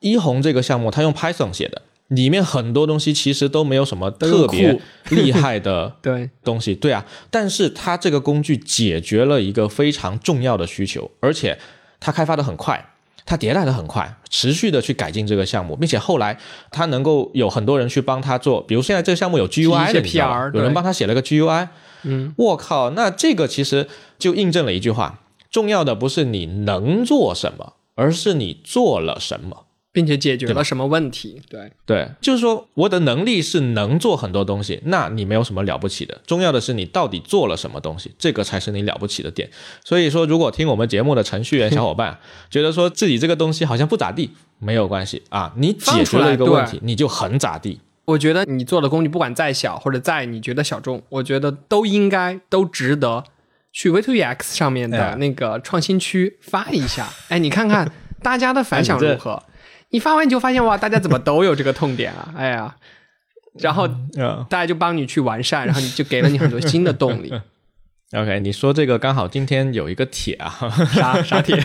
Speaker 1: 一红这个项目，它用 Python 写的。里面很多东西其实都没有什么特别厉害的 <laughs>
Speaker 2: 对。
Speaker 1: 东西，对啊，但是它这个工具解决了一个非常重要的需求，而且它开发的很快，它迭代的很快，持续的去改进这个项目，并且后来它能够有很多人去帮他做，比如现在这个项目有 GUI 的
Speaker 2: PR，
Speaker 1: 有人帮他写了个 GUI，嗯，我靠，那这个其实就印证了一句话：重要的不是你能做什么，而是你做了什么。
Speaker 2: 并且解决了什么问题？对
Speaker 1: 对，就是说我的能力是能做很多东西，那你没有什么了不起的。重要的是你到底做了什么东西，这个才是你了不起的点。所以说，如果听我们节目的程序员小伙伴 <laughs> 觉得说自己这个东西好像不咋地，没有关系啊，你解决了一个问题，你就很咋地。
Speaker 2: 我觉得你做的工具不管再小或者再你觉得小众，我觉得都应该都值得去 V to X 上面的那个创新区发一下。哎，你看看大家的反响如何？你发完你就发现哇，大家怎么都有这个痛点啊？<laughs> 哎呀，然后大家就帮你去完善，然后你就给了你很多新的动力。<laughs>
Speaker 1: OK，你说这个刚好今天有一个帖啊，<laughs>
Speaker 2: 啥啥帖？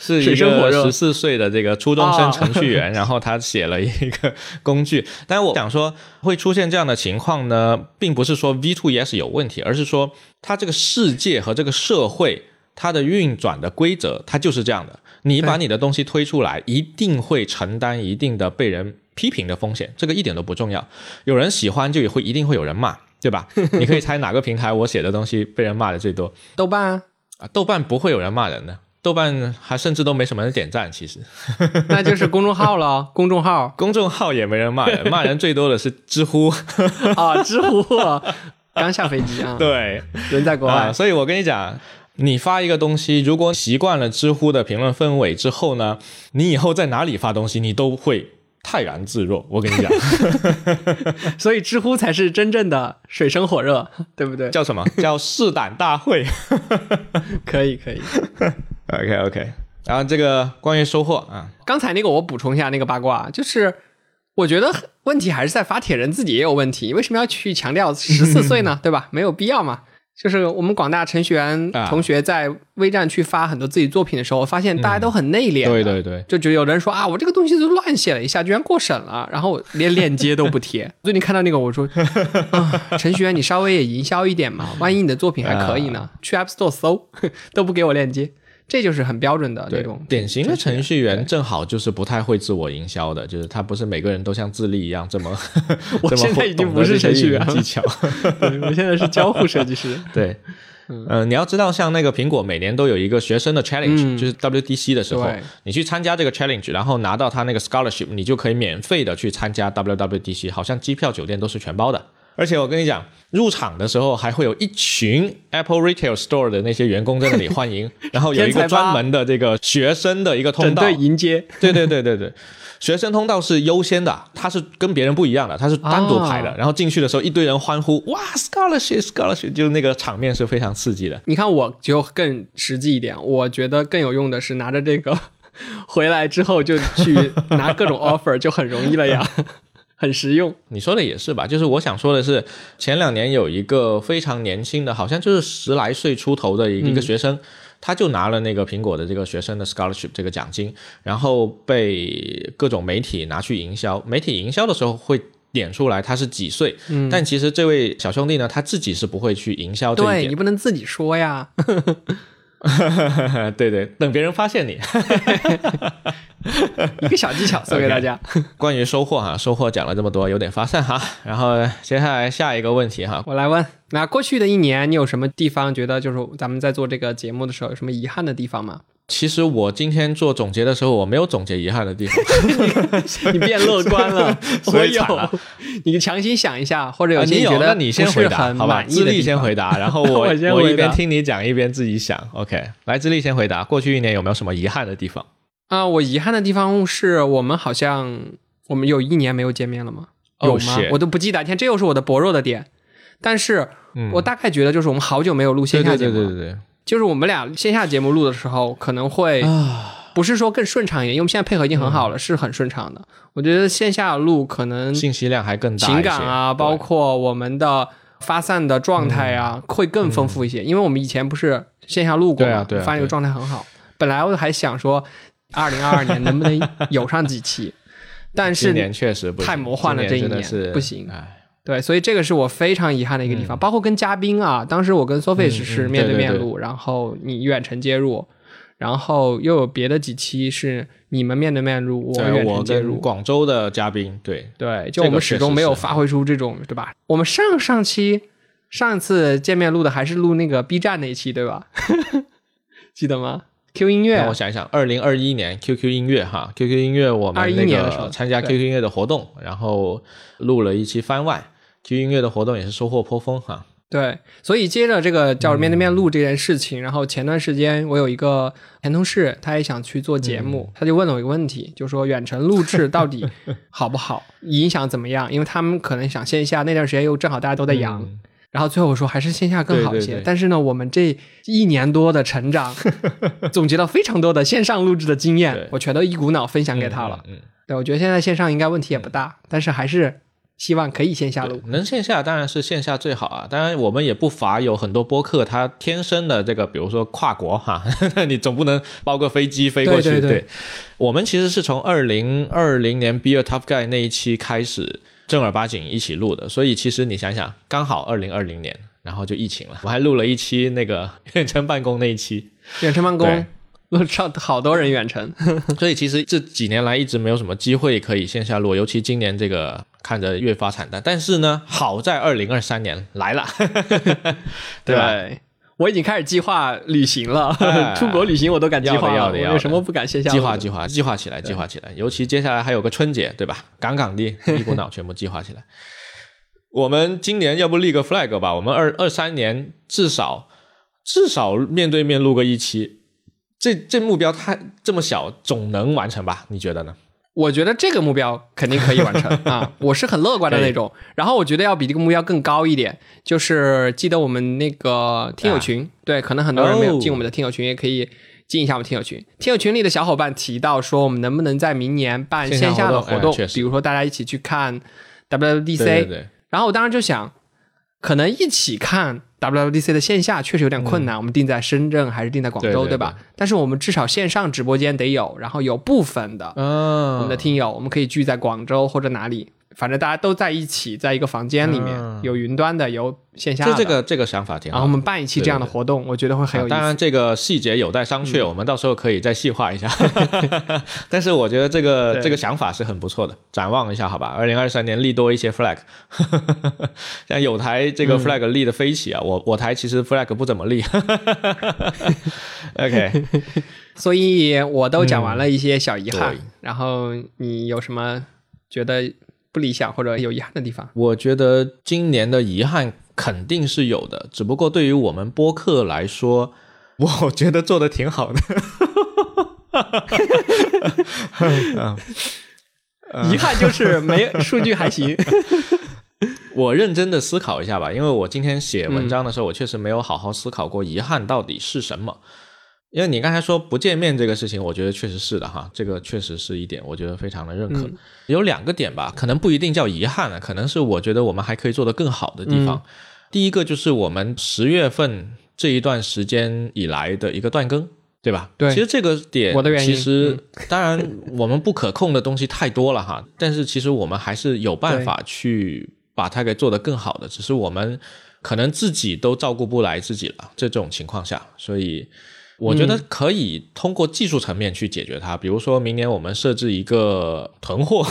Speaker 1: 是一个十四岁的这个初中生程序员，然后他写了一个工具。但是我想说，会出现这样的情况呢，并不是说 V2ES 有问题，而是说它这个世界和这个社会它的运转的规则，它就是这样的。你把你的东西推出来，一定会承担一定的被人批评的风险，这个一点都不重要。有人喜欢，就也会一定会有人骂，对吧？<laughs> 你可以猜哪个平台我写的东西被人骂的最多？
Speaker 2: 豆瓣
Speaker 1: 啊，豆瓣不会有人骂人的，豆瓣还甚至都没什么人点赞，其实 <laughs>
Speaker 2: 那就是公众号了，<laughs> 公众号
Speaker 1: 公众号也没人骂人，骂人最多的是知乎。
Speaker 2: 啊，知乎啊刚下飞机啊，
Speaker 1: 对，
Speaker 2: 人在国
Speaker 1: 啊，
Speaker 2: 外，
Speaker 1: 所以我跟你讲，你发一个东西，如果习惯了知乎的评论氛围之后呢，你以后在哪里发东西，你都会泰然自若。我跟你讲，<laughs>
Speaker 2: 所以知乎才是真正的水深火热，对不对？
Speaker 1: 叫什么叫试胆大会
Speaker 2: 可以 <laughs> 可以。
Speaker 1: ？OK OK，然后这个关于收获啊，
Speaker 2: 刚才那个我补充一下那个八卦，就是我觉得问题还是在发帖人自己也有问题，为什么要去强调十四岁呢？<laughs> 对吧？没有必要嘛。就是我们广大程序员
Speaker 1: 啊。
Speaker 2: 同学在微站去发很多自己作品的时候，发现大家都很内敛、
Speaker 1: 对对对，
Speaker 2: 就有人说啊，我这个东西都乱写了一下，居然过审了，然后连链接都不贴。<laughs> 最近看到那个，我说啊，程序员你稍微也营销一点嘛，万一你的作品还可以呢，去 App Store 搜 <laughs> 都不给我链接，这就是很标准的那种，
Speaker 1: 典型的程序员正好就是不太会自我营销的，就是他不是每个人都像自立一样这么，<laughs>
Speaker 2: 我现在已经不是程序员了
Speaker 1: 技巧。<laughs>
Speaker 2: 我现在是交互设计师。<laughs>
Speaker 1: 对，嗯、你要知道，像那个苹果每年都有一个学生的 challenge，、
Speaker 2: 嗯
Speaker 1: 就是 WDC 的时候，你去参加这个 challenge，然后拿到他那个 scholarship，你就可以免费的去参加 WWDC，好像机票、酒店都是全包的。而且我跟你讲，入场的时候还会有一群 Apple Retail <laughs> Store 的那些员工在那里欢迎，然后有一个专门的这个学生的一个通道，
Speaker 2: 迎接，
Speaker 1: 对对对对对，学生通道是优先的，它是跟别人不一样的，它是单独排的。
Speaker 2: 啊。
Speaker 1: 然后进去的时候，一堆人欢呼，哇，scholarship scholarship，就那个场面是非常刺激的。
Speaker 2: 你看我就更实际一点，我觉得更有用的是拿着这个 <laughs> 回来之后就去拿各种 offer，就很容易了呀，很实用。
Speaker 1: 你说的也是吧？就是我想说的是，前两年有一个非常年轻的，好像就是十来岁出头的一一个学生。他就拿了那个苹果的这个学生的 scholarship 这个奖金，然后被各种媒体拿去营销。媒体营销的时候会点出来他是几岁，
Speaker 2: 嗯
Speaker 1: 但其实这位小兄弟呢，他自己是不会去营销这一点
Speaker 2: 对你。不能自己说呀，<laughs>
Speaker 1: 对对，等别人发现你。<laughs>
Speaker 2: 一个小技巧送给大家。<laughs>
Speaker 1: 关于收获哈，收获讲了这么多，有点发散哈。然后接下来下一个问题哈，
Speaker 2: 我来问，那过去的一年你有什么地方觉得就是咱们在做这个节目的时候有什么遗憾的地方吗？
Speaker 1: 其实我今天做总结的时候，我没有总结遗憾的地方。<laughs>
Speaker 2: 你变乐观了，<laughs> 我
Speaker 1: 所以惨了
Speaker 2: 有，你强行想一下，或者有
Speaker 1: 啊你
Speaker 2: 觉得
Speaker 1: 那你先回答，好吧？
Speaker 2: 很满意
Speaker 1: 智力
Speaker 2: 的地方
Speaker 1: 先回答，<laughs> 然后我
Speaker 2: 我
Speaker 1: 一边听你讲一边自己想。OK，来，智力先回答。过去一年有没有什么遗憾的地方？
Speaker 2: 啊、我遗憾的地方是我们好像我们有一年没有见面了吗？有
Speaker 1: Oh,
Speaker 2: 吗我都不记得。天，这又是我的薄弱的点。但是
Speaker 1: 嗯
Speaker 2: 我大概觉得，就是我们好久没有录线
Speaker 1: 对对
Speaker 2: 下节目了，
Speaker 1: 对对对
Speaker 2: 就是我们俩线下节目录的时候，可能会
Speaker 1: 啊，
Speaker 2: 不是说更顺畅一点，因为我们现在配合已经很好了，是很顺畅的。我觉得线下录可能
Speaker 1: 信息量还更大，
Speaker 2: 情感啊，包括我们的发散的状态啊，会更丰富一些。因为我们以前不是线下录过嘛，
Speaker 1: 对啊对啊
Speaker 2: 发现这个状态很好。本来我还想说，二零二二年能不能有上几期，但是
Speaker 1: 确实不
Speaker 2: 太魔幻了这一年不行
Speaker 1: 哎
Speaker 2: 对，所以这个是我非常遗憾的一个地方。包括跟嘉宾啊，当时我跟 Sophie 是面
Speaker 1: 对对对
Speaker 2: 面录，然后你远程接入。然后又有别的几期是你们面对面录，我远程接入。
Speaker 1: 广州的嘉宾，对，
Speaker 2: 对，就我们始终没有发挥出这种，对吧？我们上上期上一次见面录的还是录那个 B 站那一期，对吧？<laughs> 记得吗？Q 音乐
Speaker 1: 让我想一想，二零二一年 QQ 音乐哈，QQ 音乐我们
Speaker 2: 21
Speaker 1: 那
Speaker 2: 年的时候
Speaker 1: 个参加 QQ 音乐的活动，然后录了一期番外，QQ 音乐的活动也是收获颇丰哈。
Speaker 2: 对，所以接着这个叫面对面录这件事情，然后前段时间我有一个前同事，他也想去做节目，他就问了我一个问题，就说远程录制到底 <laughs> 好不好，影响怎么样？因为他们可能想线下那段时间又正好大家都在阳。
Speaker 1: 嗯
Speaker 2: 然后最后我说还是线下更好一些，
Speaker 1: 对对对
Speaker 2: 但是呢，我们这一年多的成长，总结了非常多的线上录制的经验，<laughs> 我全都一股脑分享给他了。
Speaker 1: 嗯，嗯
Speaker 2: 对，我觉得现在线上应该问题也不大，但是还是希望可以线下录。
Speaker 1: 能线下当然是线下最好啊。当然，我们也不乏有很多播客，它天生的这个，比如说跨国哈，<laughs> 你总不能包个飞机飞过去。
Speaker 2: 对对对
Speaker 1: 我们其实是从二零二零年 Be a Tough Guy 那一期开始正儿八经一起录的，所以其实你想想，刚好二零二零年，然后就疫情了，我还录了一期那个 <laughs> 远程办公那一期。
Speaker 2: 远程办公
Speaker 1: 对，
Speaker 2: 我操，好多人远程。<laughs>
Speaker 1: 所以其实这几年来一直没有什么机会可以线下录，尤其今年这个看着越发惨淡。但是呢，好在二零二三年来了，<laughs> 对吧？
Speaker 2: 我已经开始计划旅行了，
Speaker 1: 哎 <laughs>
Speaker 2: 出国旅行我都敢计划了，
Speaker 1: 要的要的要的
Speaker 2: 我有什么不敢线下
Speaker 1: 计划计划计划起来，计划起来。尤其接下来还有个春节，对吧？杠杠的，<laughs> 一股脑全部计划起来。我们今年要不立个 flag 吧？我们二二三年至少至少面对面录个一期，这这目标太这么小，总能完成吧？你觉得呢？
Speaker 2: 我觉得这个目标肯定可以完成 <laughs> 啊，我是很乐观的那种。然后我觉得要比这个目标更高一点，就是记得我们那个听友群，对，可能很多人没有
Speaker 1: 哦
Speaker 2: 进我们的听友群，也可以进一下我们听友群。听友群里的小伙伴提到说，我们能不能在明年办
Speaker 1: 线下
Speaker 2: 的活动，
Speaker 1: 活动哎
Speaker 2: 比如说大家一起去看 WWDC，
Speaker 1: 对对对，
Speaker 2: 然后我当时就想，可能一起看 WWDC 的线下确实有点困难，我们定在深圳还是定在广州，
Speaker 1: 对对
Speaker 2: 吧？但是我们至少线上直播间得有，然后有部分的
Speaker 1: 嗯，
Speaker 2: 我们的听友，我们可以聚在广州或者哪里，反正大家都在一起，在一个房间里面，
Speaker 1: 嗯
Speaker 2: 有云端的，有线下的。
Speaker 1: 这这个这个想法挺好
Speaker 2: 然后我。们办一期这样的活动，我觉得会很有意思。
Speaker 1: 当然，这个细节有待商榷，我们到时候可以再细化一下。<laughs> <laughs> 但是我觉得这个这个想法是很不错的，展望一下好吧？二零二三年立多一些 flag，<laughs> 像有台这
Speaker 2: 嗯
Speaker 1: 个 flag 立的飞起啊，我我台其实 flag 不怎么立。OK，
Speaker 2: 所以我都讲完了一些小遗憾，
Speaker 1: 对
Speaker 2: 然后你有什么觉得不理想或者有遗憾的地方？
Speaker 1: 我觉得今年的遗憾肯定是有的，只不过对于我们播客来说，我觉得做的挺好的。
Speaker 2: 遗憾就是没数据还行。<laughs>
Speaker 1: 我认真的思考一下吧，因为我今天写文章的时候，我确实没有好好思考过遗憾到底是什么。因为你刚才说不见面这个事情，我觉得确实是的哈，这个确实是一点，我觉得非常的认可。
Speaker 2: 嗯
Speaker 1: 有两个点吧，可能不一定叫遗憾了，可能是我觉得我们还可以做得更好的地方。
Speaker 2: 嗯
Speaker 1: 第一个就是我们十月份这一段时间以来的一个断更，对吧？
Speaker 2: 对
Speaker 1: 其实这个点，
Speaker 2: 我的原因嗯
Speaker 1: 其实当然我们不可控的东西太多了哈，但是其实我们还是有办法去把它给做得更好的，只是我们可能自己都照顾不来自己了，这种情况下，所以。我觉得可以通过技术层面去解决它，比如说明年我们设置一个囤货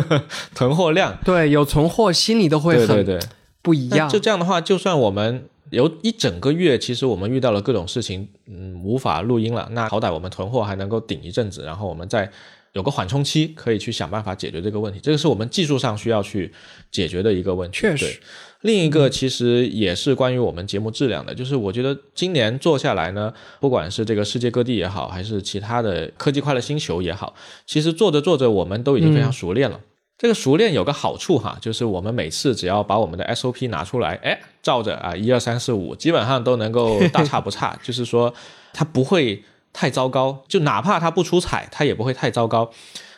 Speaker 1: <laughs> 囤货量，
Speaker 2: 对，有存货心里都会很
Speaker 1: 对对对，
Speaker 2: 不一样。
Speaker 1: 就这样的话，就算我们有一整个月，其实我们遇到了各种事情，嗯，无法录音了，那好歹我们囤货还能够顶一阵子，然后我们再有个缓冲期，可以去想办法解决这个问题。这个是我们技术上需要去解决的一个问题。
Speaker 2: 确实
Speaker 1: 对。另一个其实也是关于我们节目质量的，就是我觉得今年做下来呢，不管是这个世界各地也好，还是其他的科技快乐星球也好，其实做着做着，我们都已经非常熟练了。这个熟练有个好处哈，就是我们每次只要把我们的 SOP 拿出来，哎，照着啊一二三四五，基本上都能够大差不差，<laughs> 就是说它不会太糟糕，就哪怕它不出彩，它也不会太糟糕。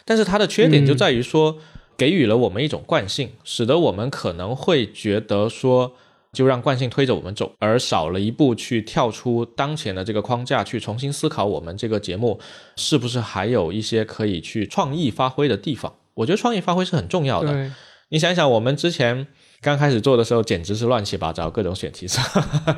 Speaker 1: 但是它的缺点就在于说，给予了我们一种惯性，使得我们可能会觉得说，就让惯性推着我们走，而少了一步去跳出当前的这个框架，去重新思考我们这个节目是不是还有一些可以去创意发挥的地方。我觉得创意发挥是很重要的。你想想，我们之前刚开始做的时候，简直是乱七八糟，各种选题上。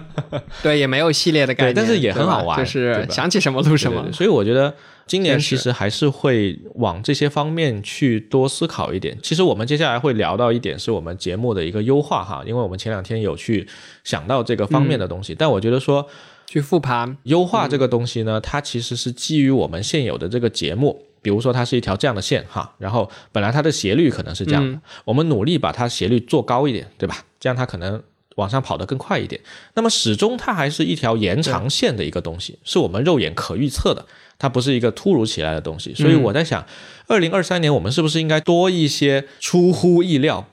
Speaker 1: <laughs>
Speaker 2: 对，也没有系列的概念，
Speaker 1: 但是也很好玩
Speaker 2: 就是想起什么录什么
Speaker 1: 对对对。所以我觉得今年其实还是会往这些方面去多思考一点。其实我们接下来会聊到一点是我们节目的一个优化哈，因为我们前两天有去想到这个方面的东西，但我觉得说
Speaker 2: 去复盘，
Speaker 1: 优化这个东西呢，它其实是基于我们现有的这个节目。比如说，它是一条这样的线哈，然后本来它的斜率可能是这样的，我们努力把它斜率做高一点，对吧？这样它可能往上跑得更快一点。那么始终它还是一条延长线的一个东西，是我们肉眼可预测的，它不是一个突如其来的东西。所以我在想，二零二三年我们是不是应该多一些出乎意料？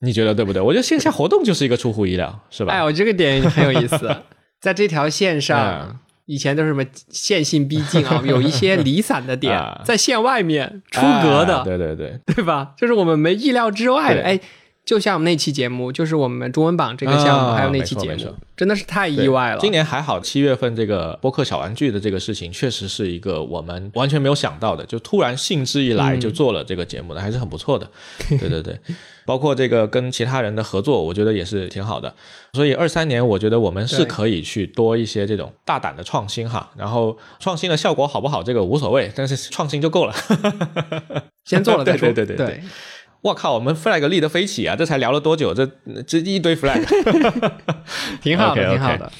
Speaker 1: 你觉得对不对？我觉得线下活动就是一个出乎意料，是吧？
Speaker 2: 哎，我这个点很有意思，<laughs> 在这条线
Speaker 1: 嗯
Speaker 2: 上。以前都是什么线性逼近啊，<laughs> 有一些离散的点
Speaker 1: 啊，
Speaker 2: 在线外面出格的，
Speaker 1: 哎对对对，
Speaker 2: 对吧？就是我们没意料之外的。
Speaker 1: 对
Speaker 2: 哎，就像我们那期节目，就是我们中文榜这个项目，
Speaker 1: 啊
Speaker 2: 还有那期节目真的是太意外了。
Speaker 1: 今年还好，七月份这个播客小玩具的这个事情，确实是一个我们完全没有想到的，就突然兴致一来就做了这个节目的，还是很不错的。<laughs> 对对对，包括这个跟其他人的合作，我觉得也是挺好的。所以二三年，我觉得我们是可以去多一些这种大胆的创新哈。然后创新的效果好不好，这个无所谓，但是创新就够了。<laughs>
Speaker 2: 先做了再说。
Speaker 1: 对对对对对我靠，我们 flag 立得飞起啊！这才聊了多久？这这一堆 flag。<laughs>
Speaker 2: 挺好的挺好的。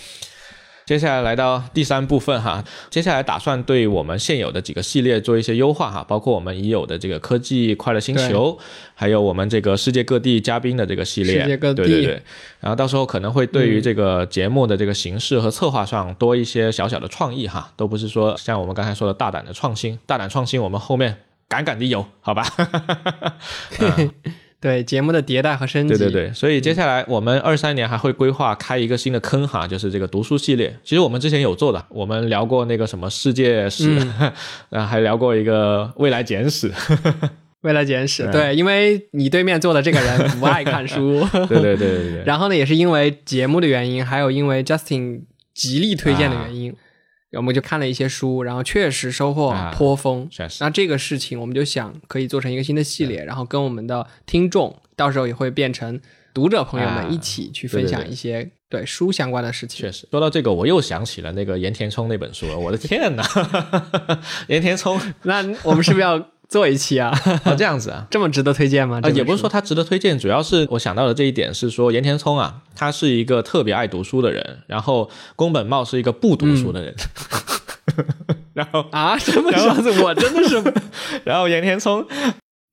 Speaker 1: 接下来来到第三部分哈，接下来打算对我们现有的几个系列做一些优化哈，包括我们已有的这个科技快乐星球，还有我们这个世界各地嘉宾的这个系列，
Speaker 2: 世界各地
Speaker 1: 对对对。然后到时候可能会对于这个节目的这个形式和策划上多一些小小的创意哈，都不是说像我们刚才说的大胆的创新，大胆创新我们后面敢敢的有，好吧？<laughs> 嗯
Speaker 2: 对节目的迭代和升级，
Speaker 1: 对对对，所以接下来我们二三年还会规划开一个新的坑哈，就是这个读书系列。其实我们之前有做的，我们聊过那个什么世界史，然后 <laughs> 还聊过一个未来简史。
Speaker 2: 未来简史，<laughs> 对，因为你对面坐的这个人不爱看书，
Speaker 1: 对对对对对。
Speaker 2: 然后呢，也是因为节目的原因，还有因为 Justin 极力推荐的原因。我们就看了一些书，然后确实收获颇丰。那这个事情，我们就想可以做成一个新的系列，然后跟我们的听众，到时候也会变成读者朋友们一起去分享一些对书相关的事情。
Speaker 1: 确实，说到这个，我又想起了那个岩田聪那本书了。我的天哪，<laughs> 岩田聪，
Speaker 2: 那我们是不是要？做一期啊？
Speaker 1: 哦，这样子啊，<laughs>
Speaker 2: 这么值得推荐吗？
Speaker 1: 啊，也不是说他值得推荐，主要是我想到的这一点是说，岩田聪啊，他是一个特别爱读书的人，然后宫本茂是一个不读书的人，然后 <laughs> <laughs>
Speaker 2: 啊，什么说子，我真的是，
Speaker 1: 然后岩田聪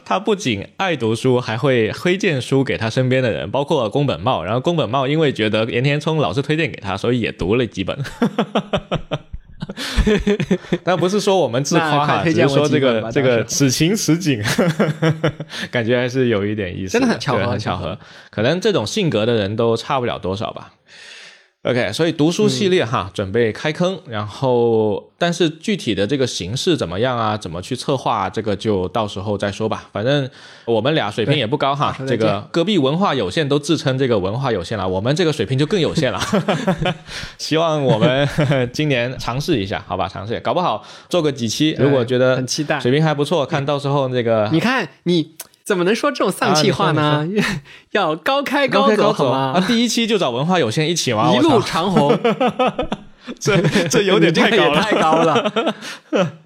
Speaker 1: 他不仅爱读书，还会推荐书给他身边的人，包括宫本茂，然后宫本茂因为觉得岩田聪老是推荐给他，所以也读了几本。<laughs> 但不是说我们自夸哈，只是说这个这个此情此景，<laughs> 感觉还是有一点意思，
Speaker 2: 真的很巧合，
Speaker 1: 很巧合。可能这种性格的人都差不了多少吧。OK，所以读书系列哈，准备开坑，然后但是具体的这个形式怎么样啊？怎么去策划？这个就到时候再说吧。反正我们俩水平也不高哈。这个隔壁文化有限都自称这个文化有限了，我们这个水平就更有限了。<laughs> 希望我们今年尝试一下，好吧？尝试，搞不好做个几期，如果觉得
Speaker 2: 很期待，
Speaker 1: 水平还不错，看到时候那个
Speaker 2: 你看你。怎么能说这种丧气话呢？要高开高走好吗？
Speaker 1: 第一期就找文化有限一起玩？<laughs>
Speaker 2: 一路长虹，<laughs>
Speaker 1: 这这有点 <laughs> 太高
Speaker 2: 了，太高了。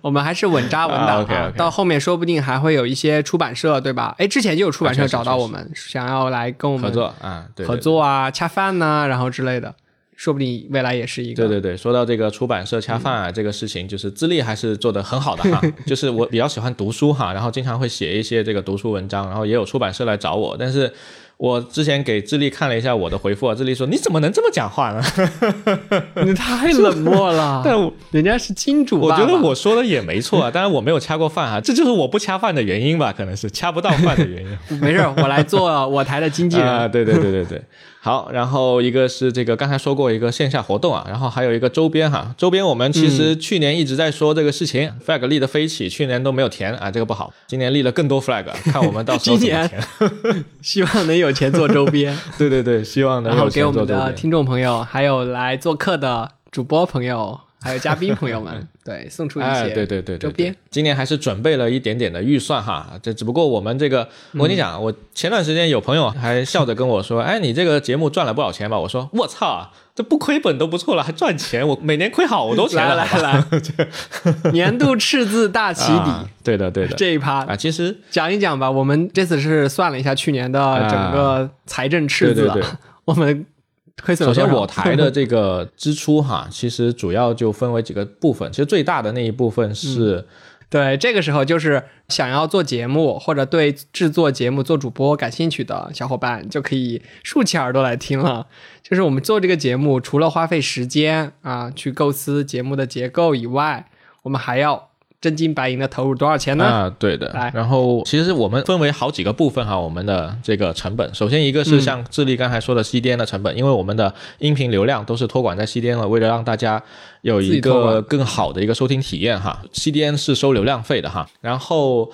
Speaker 2: 我们还是稳扎稳打
Speaker 1: 啊！
Speaker 2: 到后面说不定还会有一些出版社，对吧？哎，之前就有出版社找到我们，想要来跟我们
Speaker 1: 合作啊，
Speaker 2: 合作啊，恰饭呐，然后之类的。说不定未来也是一个。
Speaker 1: 对对对，说到这个出版社恰饭啊，这个事情，就是资历还是做得很好的哈。<laughs> 就是我比较喜欢读书哈，然后经常会写一些这个读书文章，然后也有出版社来找我，但是。我之前给智利看了一下我的回复啊，智利说你怎么能这么讲话呢？<laughs>
Speaker 2: 你太冷漠了。<laughs>
Speaker 1: 但
Speaker 2: 人家是金主，
Speaker 1: 我觉得我说的也没错啊。<laughs> 当然我没有掐过饭啊，这就是我不掐饭的原因吧？可能是掐不到饭的原因。
Speaker 2: 没事，我来做我台的经纪人。
Speaker 1: 啊，对对对对对。好，然后一个是这个刚才说过一个线下活动啊，然后还有一个周边哈。周边我们其实去年一直在说这个事情，flag 立的飞起，去年都没有填啊，这个不好。今年立了更多 flag，看我们到时候怎么填。
Speaker 2: 希望能有。钱做周边，<laughs>
Speaker 1: 对对对，希望能
Speaker 2: 然后给我们的听众朋友，还有来做客的主播朋友，还有嘉宾朋友们，<laughs> 对，送出一些
Speaker 1: 对对对
Speaker 2: 周边。
Speaker 1: 今年还是准备了一点点的预算哈，这只不过我们这个，我跟你讲，我前段时间有朋友还笑着跟我说，哎，你这个节目赚了不少钱吧？我说，我操。这不亏本都不错了，还赚钱！我每年亏好多钱。
Speaker 2: 来来 <laughs> 来，年度赤字大起底。
Speaker 1: 对的对的，
Speaker 2: 这一趴
Speaker 1: 啊，其实
Speaker 2: 讲一讲吧。我们这次是算了一下去年的整个财政赤字，我们亏损。
Speaker 1: 首先，我 <laughs> 台的这个支出哈，其实主要就分为几个部分。其实最大的那一部分是。
Speaker 2: 对，这个时候就是想要做节目或者对制作节目、做主播感兴趣的小伙伴，就可以竖起耳朵来听了。就是我们做这个节目，除了花费时间啊去构思节目的结构以外，我们还要。真金白银的投入多少钱呢？
Speaker 1: 啊，对的。然后其实我们分为好几个部分哈，我们的这个成本。首先一个是像智利刚才说的 CDN 的成本，因为我们的音频流量都是托管在 CDN 了，为了让大家有一个更好的一个收听体验哈，CDN 是收流量费的哈。然后。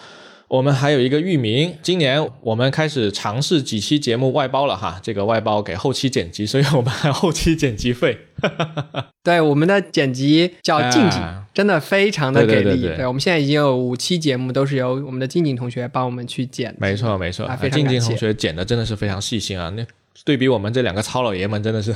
Speaker 1: 我们还有一个域名，今年我们开始尝试几期节目外包了哈，这个外包给后期剪辑，所以我们还后期剪辑费。<laughs>
Speaker 2: 对，我们的剪辑叫 <laughs> 静静，真的非常的给力。
Speaker 1: 对，
Speaker 2: 我们现在已经有五期节目都是由我们的静静同学帮我们去剪。
Speaker 1: 没错没错，静静同学剪的真的是非常细心啊，那。对比我们这两个糙老爷们，真的是，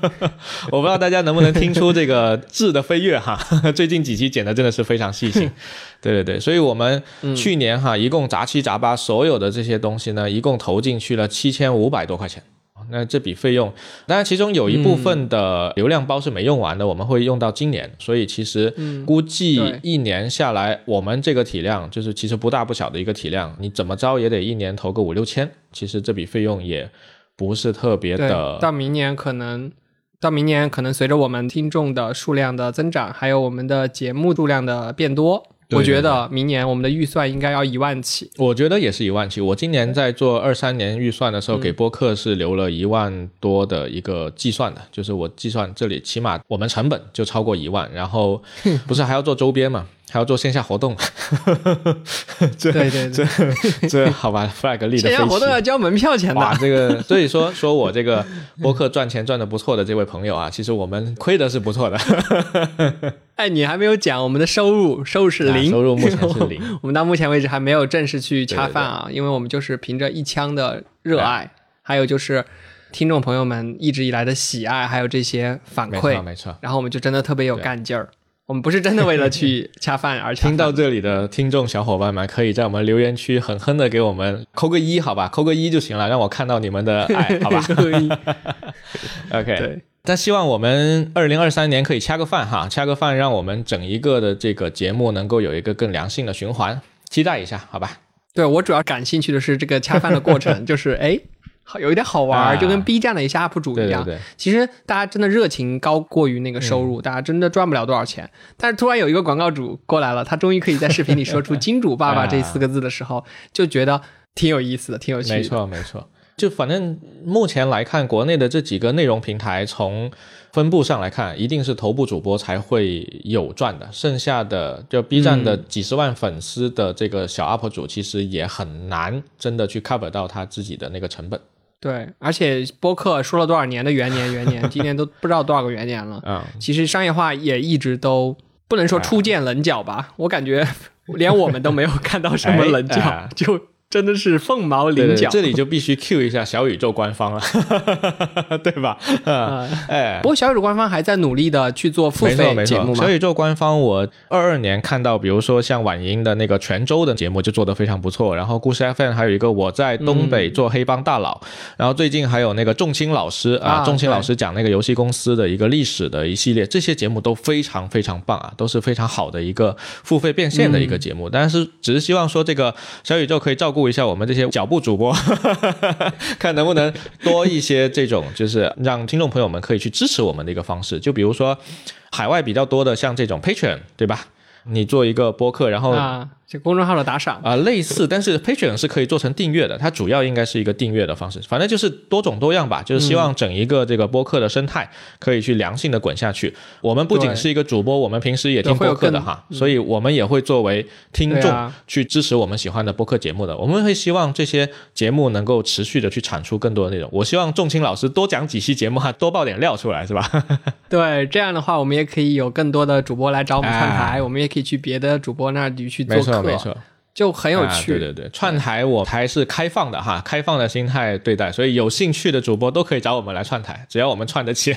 Speaker 1: <laughs> 我不知道大家能不能听出这个质的飞跃哈。<laughs> 最近几期剪的真的是非常细心，<laughs> 对对对，所以我们去年哈一共杂七杂八所有的这些东西呢，一共投进去了七千五百多块钱。那这笔费用，当然其中有一部分的流量包是没用完的，我们会用到今年，所以其实估计一年下来，我们这个体量就是其实不大不小的一个体量，你怎么着也得一年投个五六千，其实这笔费用也不是特别，的
Speaker 2: 到明年可能。到明年，可能随着我们听众的数量的增长，还有我们的节目数量的变多，我觉得明年我们的预算应该要一万起。
Speaker 1: 我觉得也是一万起。我今年在做二三年预算的时候，给播客是留了一万多的一个计算的，就是我计算这里起码我们成本就超过一万，然后 <laughs> 不是还要做周边嘛，还要做线下活动，<laughs> 这
Speaker 2: 对对对，
Speaker 1: 这好吧，flag 立的
Speaker 2: 线下活动要。交门票钱
Speaker 1: 哇，
Speaker 2: 的。
Speaker 1: 这个 <laughs> 所以说说我这个播客赚钱赚的不错的这位朋友啊，其实我们亏的是不错的，<laughs>
Speaker 2: 哎，你还没有讲我们的收入，收入是零，
Speaker 1: 啊收入目前是零。
Speaker 2: 我们到目前为止还没有正式去恰饭啊，因为我们就是凭着一腔的热爱，还有就是听众朋友们一直以来的喜爱，还有这些反馈
Speaker 1: 没错
Speaker 2: 馈，
Speaker 1: 没错。
Speaker 2: 然后我们就真的特别有干劲儿。我们不是真的为了去 <laughs> 恰饭而恰饭
Speaker 1: 听到这里的听众小伙伴们，可以在我们留言区狠狠的给我们扣个一，好吧，扣个一就行了，让我看到你们的爱，好吧 <laughs>
Speaker 2: 扣个一？<laughs>
Speaker 1: OK。
Speaker 2: 对，
Speaker 1: 但希望我们二零二三年可以恰个饭哈，恰个饭，让我们整一个的这个节目能够有一个更良性的循环，期待一下，好吧？
Speaker 2: 对我主要感兴趣的是这个恰饭的过程，就是哎，好有一点好玩，
Speaker 1: 啊
Speaker 2: 就跟 B 站的一些 UP 主一样。
Speaker 1: 对对对，
Speaker 2: 其实大家真的热情高过于那个收
Speaker 1: 嗯
Speaker 2: 入，大家真的赚不了多少钱。但是突然有一个广告主过来了，他终于可以在视频里说出 <laughs> “金主爸爸”这四个字的时候，就觉得挺有意思的，挺有趣的。
Speaker 1: 没错没错。就反正目前来看，国内的这几个内容平台，从分布上来看，一定是头部主播才会有赚的，剩下的就 B 站的几十万粉丝的这个小 UP 主，其实也很难真的去 cover 到他自己的那个成本。
Speaker 2: 对，而且播客说了多少年的元年，元年，今年都不知道多少个元年了。
Speaker 1: 嗯，
Speaker 2: 其实商业化也一直都不能说初见棱角吧，我感觉连我们都没有看到什么棱角，
Speaker 1: 哎哎
Speaker 2: 就真的是凤毛麟角。
Speaker 1: 这里就必须 Q 一下小宇宙官方了，<laughs> 对吧？嗯，
Speaker 2: 呃 <laughs>
Speaker 1: 哎
Speaker 2: 不。过小宇宙官方还在努力的去做付费节目嘛
Speaker 1: 小。宇宙官方，我二二年看到，比如说像晚莹的那个泉州的节目就做得非常不错，然后故事 FM 还有一个我在东北做黑帮大佬，然后最近还有那个仲青老师啊，
Speaker 2: 啊
Speaker 1: 仲青老师讲那个游戏公司的一个历史的一系列，这些节目都非常非常棒啊，都是非常好的一个付费变现的一个节目，但是只是希望说这个小宇宙可以照顾一下我们这些脚步主播，<laughs> 看能不能多一些这种，就是让听众朋友们可以去支持我们的一个方式。就比如说海外比较多的，像这种 Patreon，对吧？你做一个播客，然后
Speaker 2: 啊，这公众号的打赏，
Speaker 1: 啊、类似，但是 Patreon 是可以做成订阅的，它主要应该是一个订阅的方式，反正就是多种多样吧，就是希望整一个这个播客的生态可以去良性的滚下去。我们不仅是一个主播，我们平时也听播客的哈，所以我们也会作为听众去支持我们喜欢的播客节目的。我们会希望这些节目能够持续的去产出更多的内容。我希望仲青老师多讲几期节目哈，多爆点料出来，是吧？<laughs>
Speaker 2: 对，这样的话，我们也可以有更多的主播来找我们串台，
Speaker 1: 哎
Speaker 2: 我们也可以去别的主播那里去做
Speaker 1: 没错，没错。
Speaker 2: 就很有
Speaker 1: 啊
Speaker 2: 趣。
Speaker 1: 对对对，串台我台是开放的哈，开放的心态对待，所以有兴趣的主播都可以找我们来串台，只要我们串得起。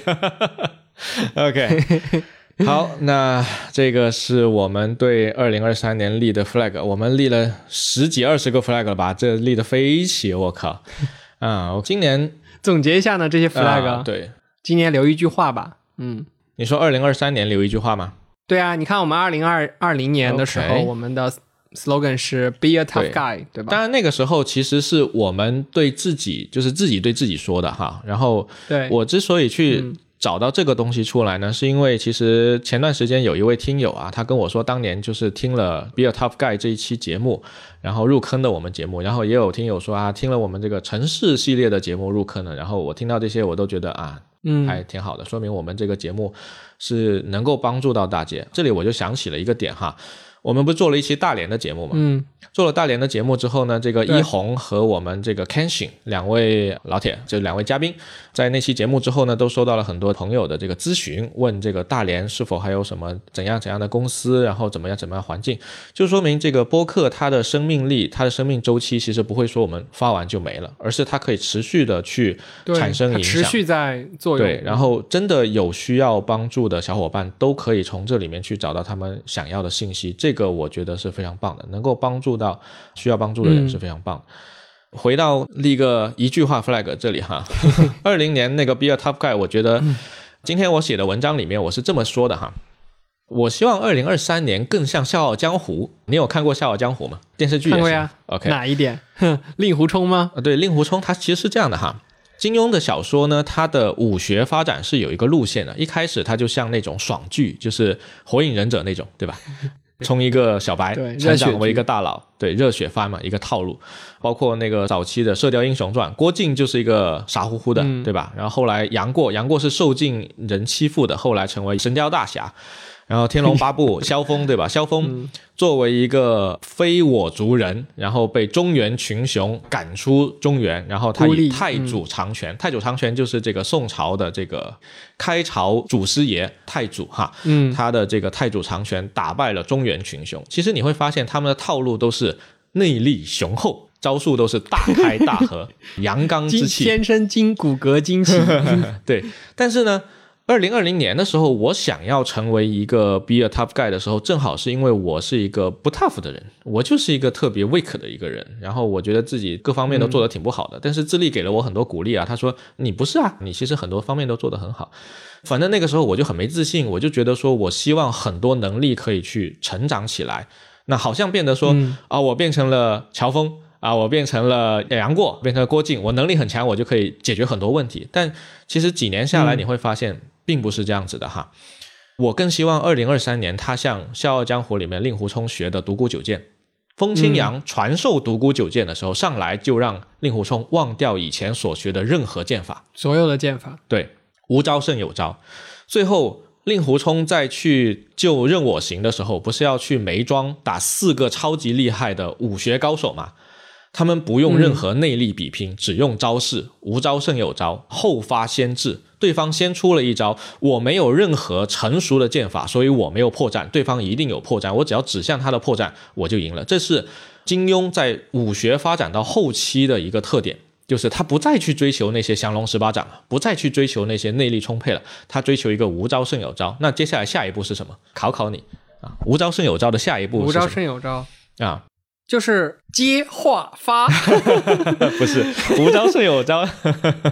Speaker 1: <laughs> OK，<laughs> 好，那这个是我们对二零二三年立的 flag，我们立了十几二十个 flag 了吧？这立的飞起，我靠！<laughs> 啊，我今年
Speaker 2: 总结一下呢，这些 flag，、
Speaker 1: 啊对，
Speaker 2: 今年留一句话吧。嗯，
Speaker 1: 你说二零二三年留一句话吗？
Speaker 2: 对啊，你看我们二零二二零年的时候我们的 slogan 是 Be a tough guy，对吧？
Speaker 1: 当然那个时候其实是我们对自己，就是自己对自己说的哈。然后
Speaker 2: 对，
Speaker 1: 我之所以
Speaker 2: 嗯
Speaker 1: 去找到这个东西出来呢，是因为其实前段时间有一位听友啊，他跟我说，当年就是听了《Be a Tough Guy》这一期节目，然后入坑的我们节目，然后也有听友说啊，听了我们这个城市系列的节目入坑了，然后我听到这些，我都觉得啊，
Speaker 2: 嗯，
Speaker 1: 还挺好的，说明我们这个节目是能够帮助到大家。这里我就想起了一个点哈。我们不做了一期大连的节目吗？
Speaker 2: 嗯，
Speaker 1: 做了大连的节目之后呢，这个一红和我们这个 Kenshin 两位老铁，这两位嘉宾，在那期节目之后呢，都收到了很多朋友的这个咨询，问这个大连是否还有什么怎样怎样的公司，然后怎么样怎么样环境，就说明这个播客它的生命力、它的生命周期其实不会说我们发完就没了，而是它可以持续的去，产生影响。
Speaker 2: 持续在作用。
Speaker 1: 对，然后真的有需要帮助的小伙伴，都可以从这里面去找到他们想要的信息。这个我觉得是非常棒的，能够帮助到需要帮助的人
Speaker 2: 嗯
Speaker 1: 是非常棒的。回到立个一句话 flag 这里哈，<laughs> 二零年那个 Be a Tough Guy，我觉得今天我写的文章里面我是这么说的哈。我希望二零二三年更像《笑傲江湖》。你有看过《笑傲江湖》吗？电视剧
Speaker 2: 看过呀。
Speaker 1: OK，
Speaker 2: 哪一点？哼，<laughs> 令狐冲吗？
Speaker 1: 呃，对，令狐冲他其实是这样的哈。金庸的小说呢，它的武学发展是有一个路线的。一开始它就像那种爽剧，就是《火影忍者》那种，对吧？从一个小白
Speaker 2: 对
Speaker 1: 成长为一个大佬，对，热血番嘛，一个套路。包括那个早期的《射雕英雄传》，郭靖就是一个傻乎乎的，
Speaker 2: 嗯
Speaker 1: 对吧？然后后来杨过，杨过是受尽人欺负的，后来成为神雕大侠。然后《天龙八部》<laughs> 萧峰对吧？萧峰作为一个非我族人，然后被中原群雄赶出中原，然后他以太祖长拳，太祖长拳就是这个宋朝的这个开朝祖师爷太祖哈，
Speaker 2: 嗯，
Speaker 1: 他的这个太祖长拳打败了中原群雄。其实你会发现他们的套路都是内力雄厚，招数都是大开大合，<laughs> 阳刚之气，
Speaker 2: 天生筋骨骼惊奇。<laughs>
Speaker 1: 对，但是呢，二零二零年的时候，我想要成为一个 be a tough guy 的时候，正好是因为我是一个不 tough 的人，我就是一个特别 weak 的一个人，然后我觉得自己各方面都做得挺不好的，但是智利给了我很多鼓励啊，他说你不是啊，你其实很多方面都做得很好。反正那个时候我就很没自信，我就觉得说我希望很多能力可以去成长起来，那好像变得说、啊，我变成了乔峰。啊，我变成了杨过，变成了郭靖，我能力很强，我就可以解决很多问题。但其实几年下来，你会发现并不是这样子的哈。我更希望二零二三年他向《笑傲江湖》里面令狐冲学的独孤九剑，风清扬传授独孤九剑的时候，上来就让令狐冲忘掉以前所学的任何剑法，
Speaker 2: 所有的剑法，
Speaker 1: 对，无招胜有招。最后，令狐冲在去救任我行的时候，不是要去梅庄打四个超级厉害的武学高手吗？他们不用任何内力比拼，只用招式，无招胜有招，后发先至。对方先出了一招，我没有任何成熟的剑法，所以我没有破绽，对方一定有破绽。我只要指向他的破绽，我就赢了。这是金庸在武学发展到后期的一个特点。就是他不再去追求那些降龙十八掌了，不再去追求那些内力充沛了，他追求一个无招胜有招。那接下来下一步是什么？考考你啊！无招胜有招的下一步
Speaker 2: 无招
Speaker 1: 是什么
Speaker 2: 胜有招，
Speaker 1: 啊？
Speaker 2: 就是接话发。<laughs>
Speaker 1: 不是无招胜有招，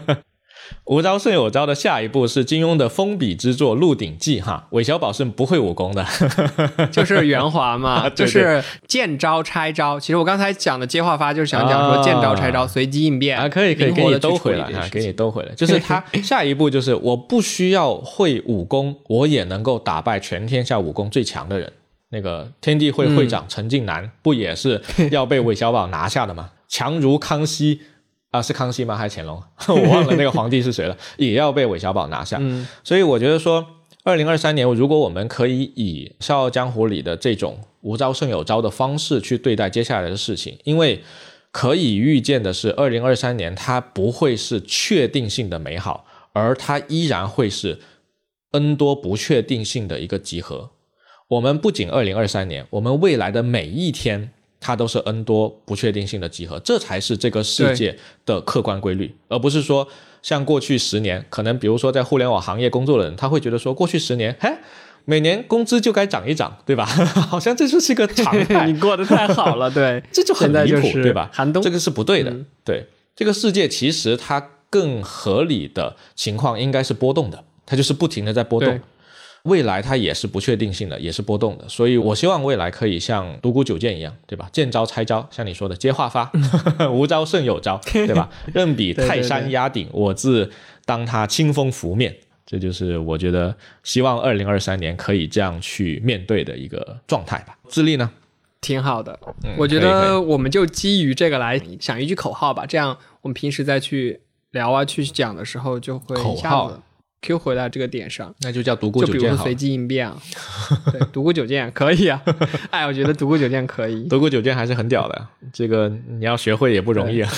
Speaker 1: <laughs> 无招胜有招的下一步是金庸的封笔之作《鹿鼎记》哈。韦小宝是不会武功的，<laughs>
Speaker 2: 就是圆滑嘛，
Speaker 1: 对
Speaker 2: 就是见招拆招。其实我刚才讲的接话发，就是想讲说见招拆招，随机应变
Speaker 1: 啊，可以可以给你兜回来啊，给你兜回来。就是他下一步就是我不需要会武功，我也能够打败全天下武功最强的人。那个天地会会长陈近南、不也是 <laughs> 要被韦小宝拿下的吗？强如康熙啊，是康熙吗？还是乾隆？<laughs> 我忘了那个皇帝是谁了，也要被韦小宝拿下。
Speaker 2: 嗯
Speaker 1: 所以我觉得说，二零二三年如果我们可以以《笑傲江湖》里的这种无招胜有招的方式去对待接下来的事情，因为可以预见的是，二零二三年它不会是确定性的美好，而它依然会是 N 多不确定性的一个集合。我们不仅二零二三年，我们未来的每一天，它都是 N 多不确定性的集合，这才是这个世界的客观规律，而不是说像过去十年，可能比如说在互联网行业工作的人，他会觉得说，过去十年，嘿，每年工资就该涨一涨，对吧？<laughs> 好像这就是一个常态，<laughs>
Speaker 2: 你过得太好了，<laughs> 对，
Speaker 1: 这就很
Speaker 2: 在
Speaker 1: 离谱，
Speaker 2: 就是
Speaker 1: 对吧？
Speaker 2: 寒冬
Speaker 1: 这个是不对的。
Speaker 2: 嗯
Speaker 1: 对，这个世界其实它更合理的情况应该是波动的，它就是不停的在波动
Speaker 2: 对。
Speaker 1: 未来它也是不确定性的，也是波动的，所以我希望未来可以像独孤九剑一样，对吧？见招拆招，像你说的接话发，<laughs> 无招胜有招，<laughs> 对吧？任比泰山压顶，我自当他清风拂面。这就是我觉得希望二零二三年可以这样去面对的一个状态吧。智利呢？
Speaker 2: 挺好的。
Speaker 1: 嗯
Speaker 2: 我觉得我们就基于这个来想一句口号吧，这样我们平时再去聊啊、去讲的时候，就会
Speaker 1: 口号
Speaker 2: 子 Q 回到这个点上。
Speaker 1: 那就叫独孤九剑就
Speaker 2: 比如说随。机应变啊，对，独孤九剑可以啊。哎，我觉得独孤九剑可以。<laughs>
Speaker 1: 独孤九剑还是很屌的，这个你要学会也不容易啊，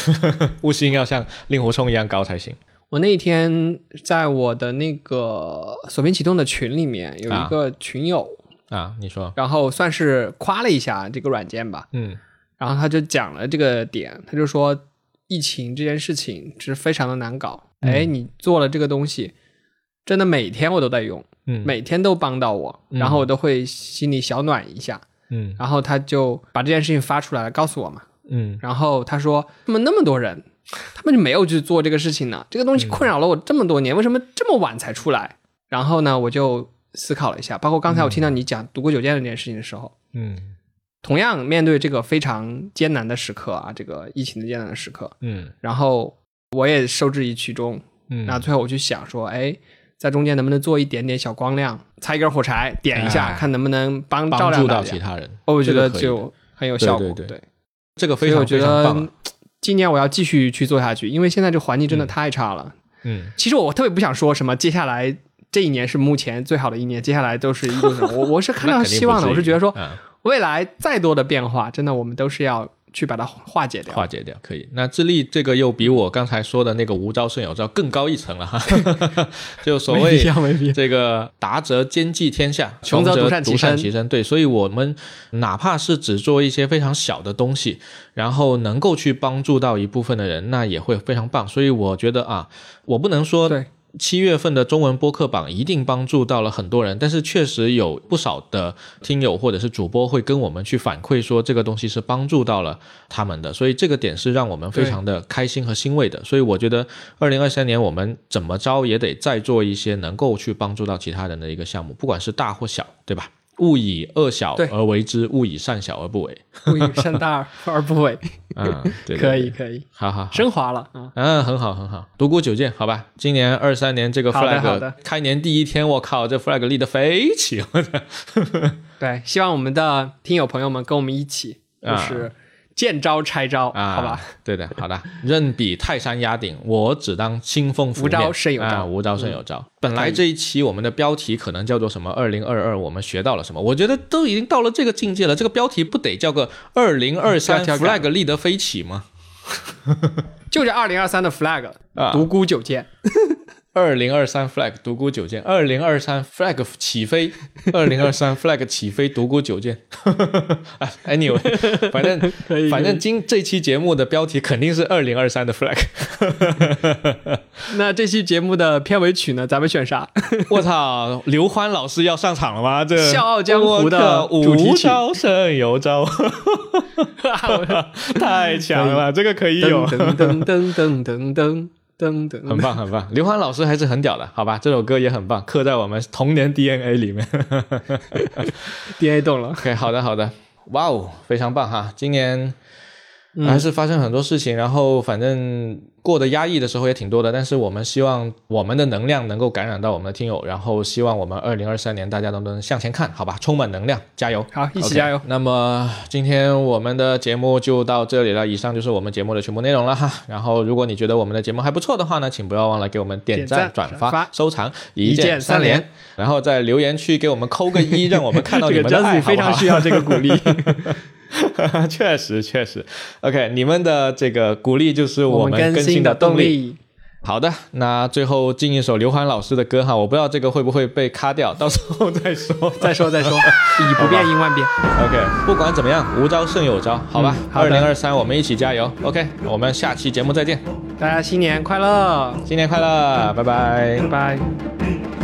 Speaker 1: 悟性要像令狐冲一样高才行。
Speaker 2: 我那一天在我的那个锁屏启动的群里面有一个群友，
Speaker 1: 啊，你说，
Speaker 2: 然后算是夸了一下这个软件吧，
Speaker 1: 嗯
Speaker 2: 然后他就讲了这个点，他就说疫情这件事情是非常的难搞。
Speaker 1: 嗯
Speaker 2: 哎，你做了这个东西，真的每天我都在用，
Speaker 1: 嗯
Speaker 2: 每天都帮到我，
Speaker 1: 嗯
Speaker 2: 然后我都会心里小暖一下。
Speaker 1: 嗯
Speaker 2: 然后他就把这件事情发出来了，告诉我嘛。
Speaker 1: 嗯
Speaker 2: 然后他说：“怎么那么多人，他们就没有去做这个事情呢？这个东西困扰了我这么多年，为什么这么晚才出来？”然后呢，我就思考了一下，包括刚才我听到你讲独孤九剑的这件事情的时候，
Speaker 1: 嗯
Speaker 2: 同样面对这个非常艰难的时刻啊，这个疫情的艰难的时刻，
Speaker 1: 嗯
Speaker 2: 然后我也受制于其中。
Speaker 1: 嗯，
Speaker 2: 那最后我去想说，哎，在中间能不能做一点点小光亮，擦一根火柴点一下，
Speaker 1: 哎
Speaker 2: 看能不能帮照亮。
Speaker 1: 到其他人，
Speaker 2: 哦我觉得就很有效果。
Speaker 1: 对对
Speaker 2: 对
Speaker 1: 这个非常
Speaker 2: 我觉得
Speaker 1: 非常棒啊。
Speaker 2: 今年我要继续去做下去，因为现在这环境真的太差了。
Speaker 1: 嗯
Speaker 2: 其实我特别不想说什么，接下来这一年是目前最好的一年，接下来都是一我我是看到 <laughs> 希望的，我是觉得说
Speaker 1: 嗯
Speaker 2: 未来再多的变化，真的我们都是要去把它化解掉。
Speaker 1: 化解掉，可以。那智利这个又比我刚才说的那个无招胜有招更高一层了哈，<laughs> 就所谓。这个达则兼济天下，
Speaker 2: 穷则独善其身
Speaker 1: 其身。对，所以我们哪怕是只做一些非常小的东西，然后能够去帮助到一部分的人，那也会非常棒。所以我觉得啊，我不能说
Speaker 2: 对
Speaker 1: 七月份的中文播客榜一定帮助到了很多人，但是确实有不少的听友或者是主播会跟我们去反馈说这个东西是帮助到了他们的，所以这个点是让我们非常的开心和欣慰的。所以我觉得二零二三年我们怎么着也得再做一些能够去帮助到其他人的一个项目，不管是大或小，对吧？勿以恶小而为之，勿以善小而不为。<laughs>
Speaker 2: 勿以善大而不为，
Speaker 1: 嗯，对对
Speaker 2: 可以可以，
Speaker 1: 好好好。
Speaker 2: 升华了啊！
Speaker 1: 嗯，很好，很好。独孤九剑，好吧。今年二三年这个 flag
Speaker 2: 的
Speaker 1: 开年第一天，我靠，这 flag 立得飞起，我的。<laughs>
Speaker 2: 对，希望我们的听友朋友们跟我们一起，就
Speaker 1: 啊
Speaker 2: 是见招拆招，
Speaker 1: 啊，
Speaker 2: 好吧？？
Speaker 1: 对的，好的。任比泰山压顶，我只当清风拂面。
Speaker 2: 无招胜有招
Speaker 1: 啊，无招胜有招。本来这一期我们的标题可能叫做什么？二零二二，我们学到了什么？我觉得都已经到了这个境界了，这个标题不得叫个二零二三 flag 立得飞起吗？<laughs>
Speaker 2: 就是二零二三的 flag，
Speaker 1: 啊
Speaker 2: 独孤九剑，
Speaker 1: 二零二三 flag 独孤九剑，二零二三 flag 起飞，二零二三 flag 起飞独孤九剑。啊，<laughs> anyway，反正 <laughs> 反正今这期节目的标题肯定是二零二三的 flag。<laughs>
Speaker 2: 那这期节目的片尾曲呢？咱们选啥？
Speaker 1: 我操，刘欢老师要上场了吗？这《
Speaker 2: 笑傲江湖的主题曲
Speaker 1: 无招胜有招，太强了，这个可以有
Speaker 2: 噔。噔噔噔噔噔噔噔，
Speaker 1: 很棒，很棒！刘欢老师还是很屌的，好吧？这首歌也很棒，刻在我们童年 DNA 里面。<laughs>
Speaker 2: DNA 动了。
Speaker 1: OK，好的，好的，哇哦，非常棒哈！今年
Speaker 2: 嗯
Speaker 1: 还是发生很多事情，然后反正过得压抑的时候也挺多的，但是我们希望我们的能量能够感染到我们的听友，然后希望我们二零二三年大家都能向前看，好吧？充满能量，加油！
Speaker 2: 好，一起加油！
Speaker 1: 那么今天我们的节目就到这里了，以上就是我们节目的全部内容了哈。然后如果你觉得我们的节目还不错的话呢，请不要忘了给我们点
Speaker 2: 点
Speaker 1: 赞、转发、收藏，
Speaker 2: 一键
Speaker 1: 键
Speaker 2: 三连
Speaker 1: 连。然后在留言区给我们扣个一，让我们看到你 <laughs>
Speaker 2: 这个
Speaker 1: 们的爱
Speaker 2: ，Justin 非常需
Speaker 1: 要。
Speaker 2: 要这个鼓励。<laughs>
Speaker 1: 确实确实，OK，你们的这个鼓励就是
Speaker 2: 我
Speaker 1: 们更
Speaker 2: 新
Speaker 1: 的。
Speaker 2: 动力。
Speaker 1: 好的，那最后进一首刘欢老师的歌哈，我不知道这个会不会被卡掉，<laughs> 到时候再说。
Speaker 2: 再说再说，<laughs> 以不变应万变。
Speaker 1: OK，不管怎么样，无招胜有招，好吧？二零二三，我们一起加油。OK，我们下期节目再见，
Speaker 2: 大家新年快乐，
Speaker 1: 新年快乐，拜拜
Speaker 2: 拜。拜。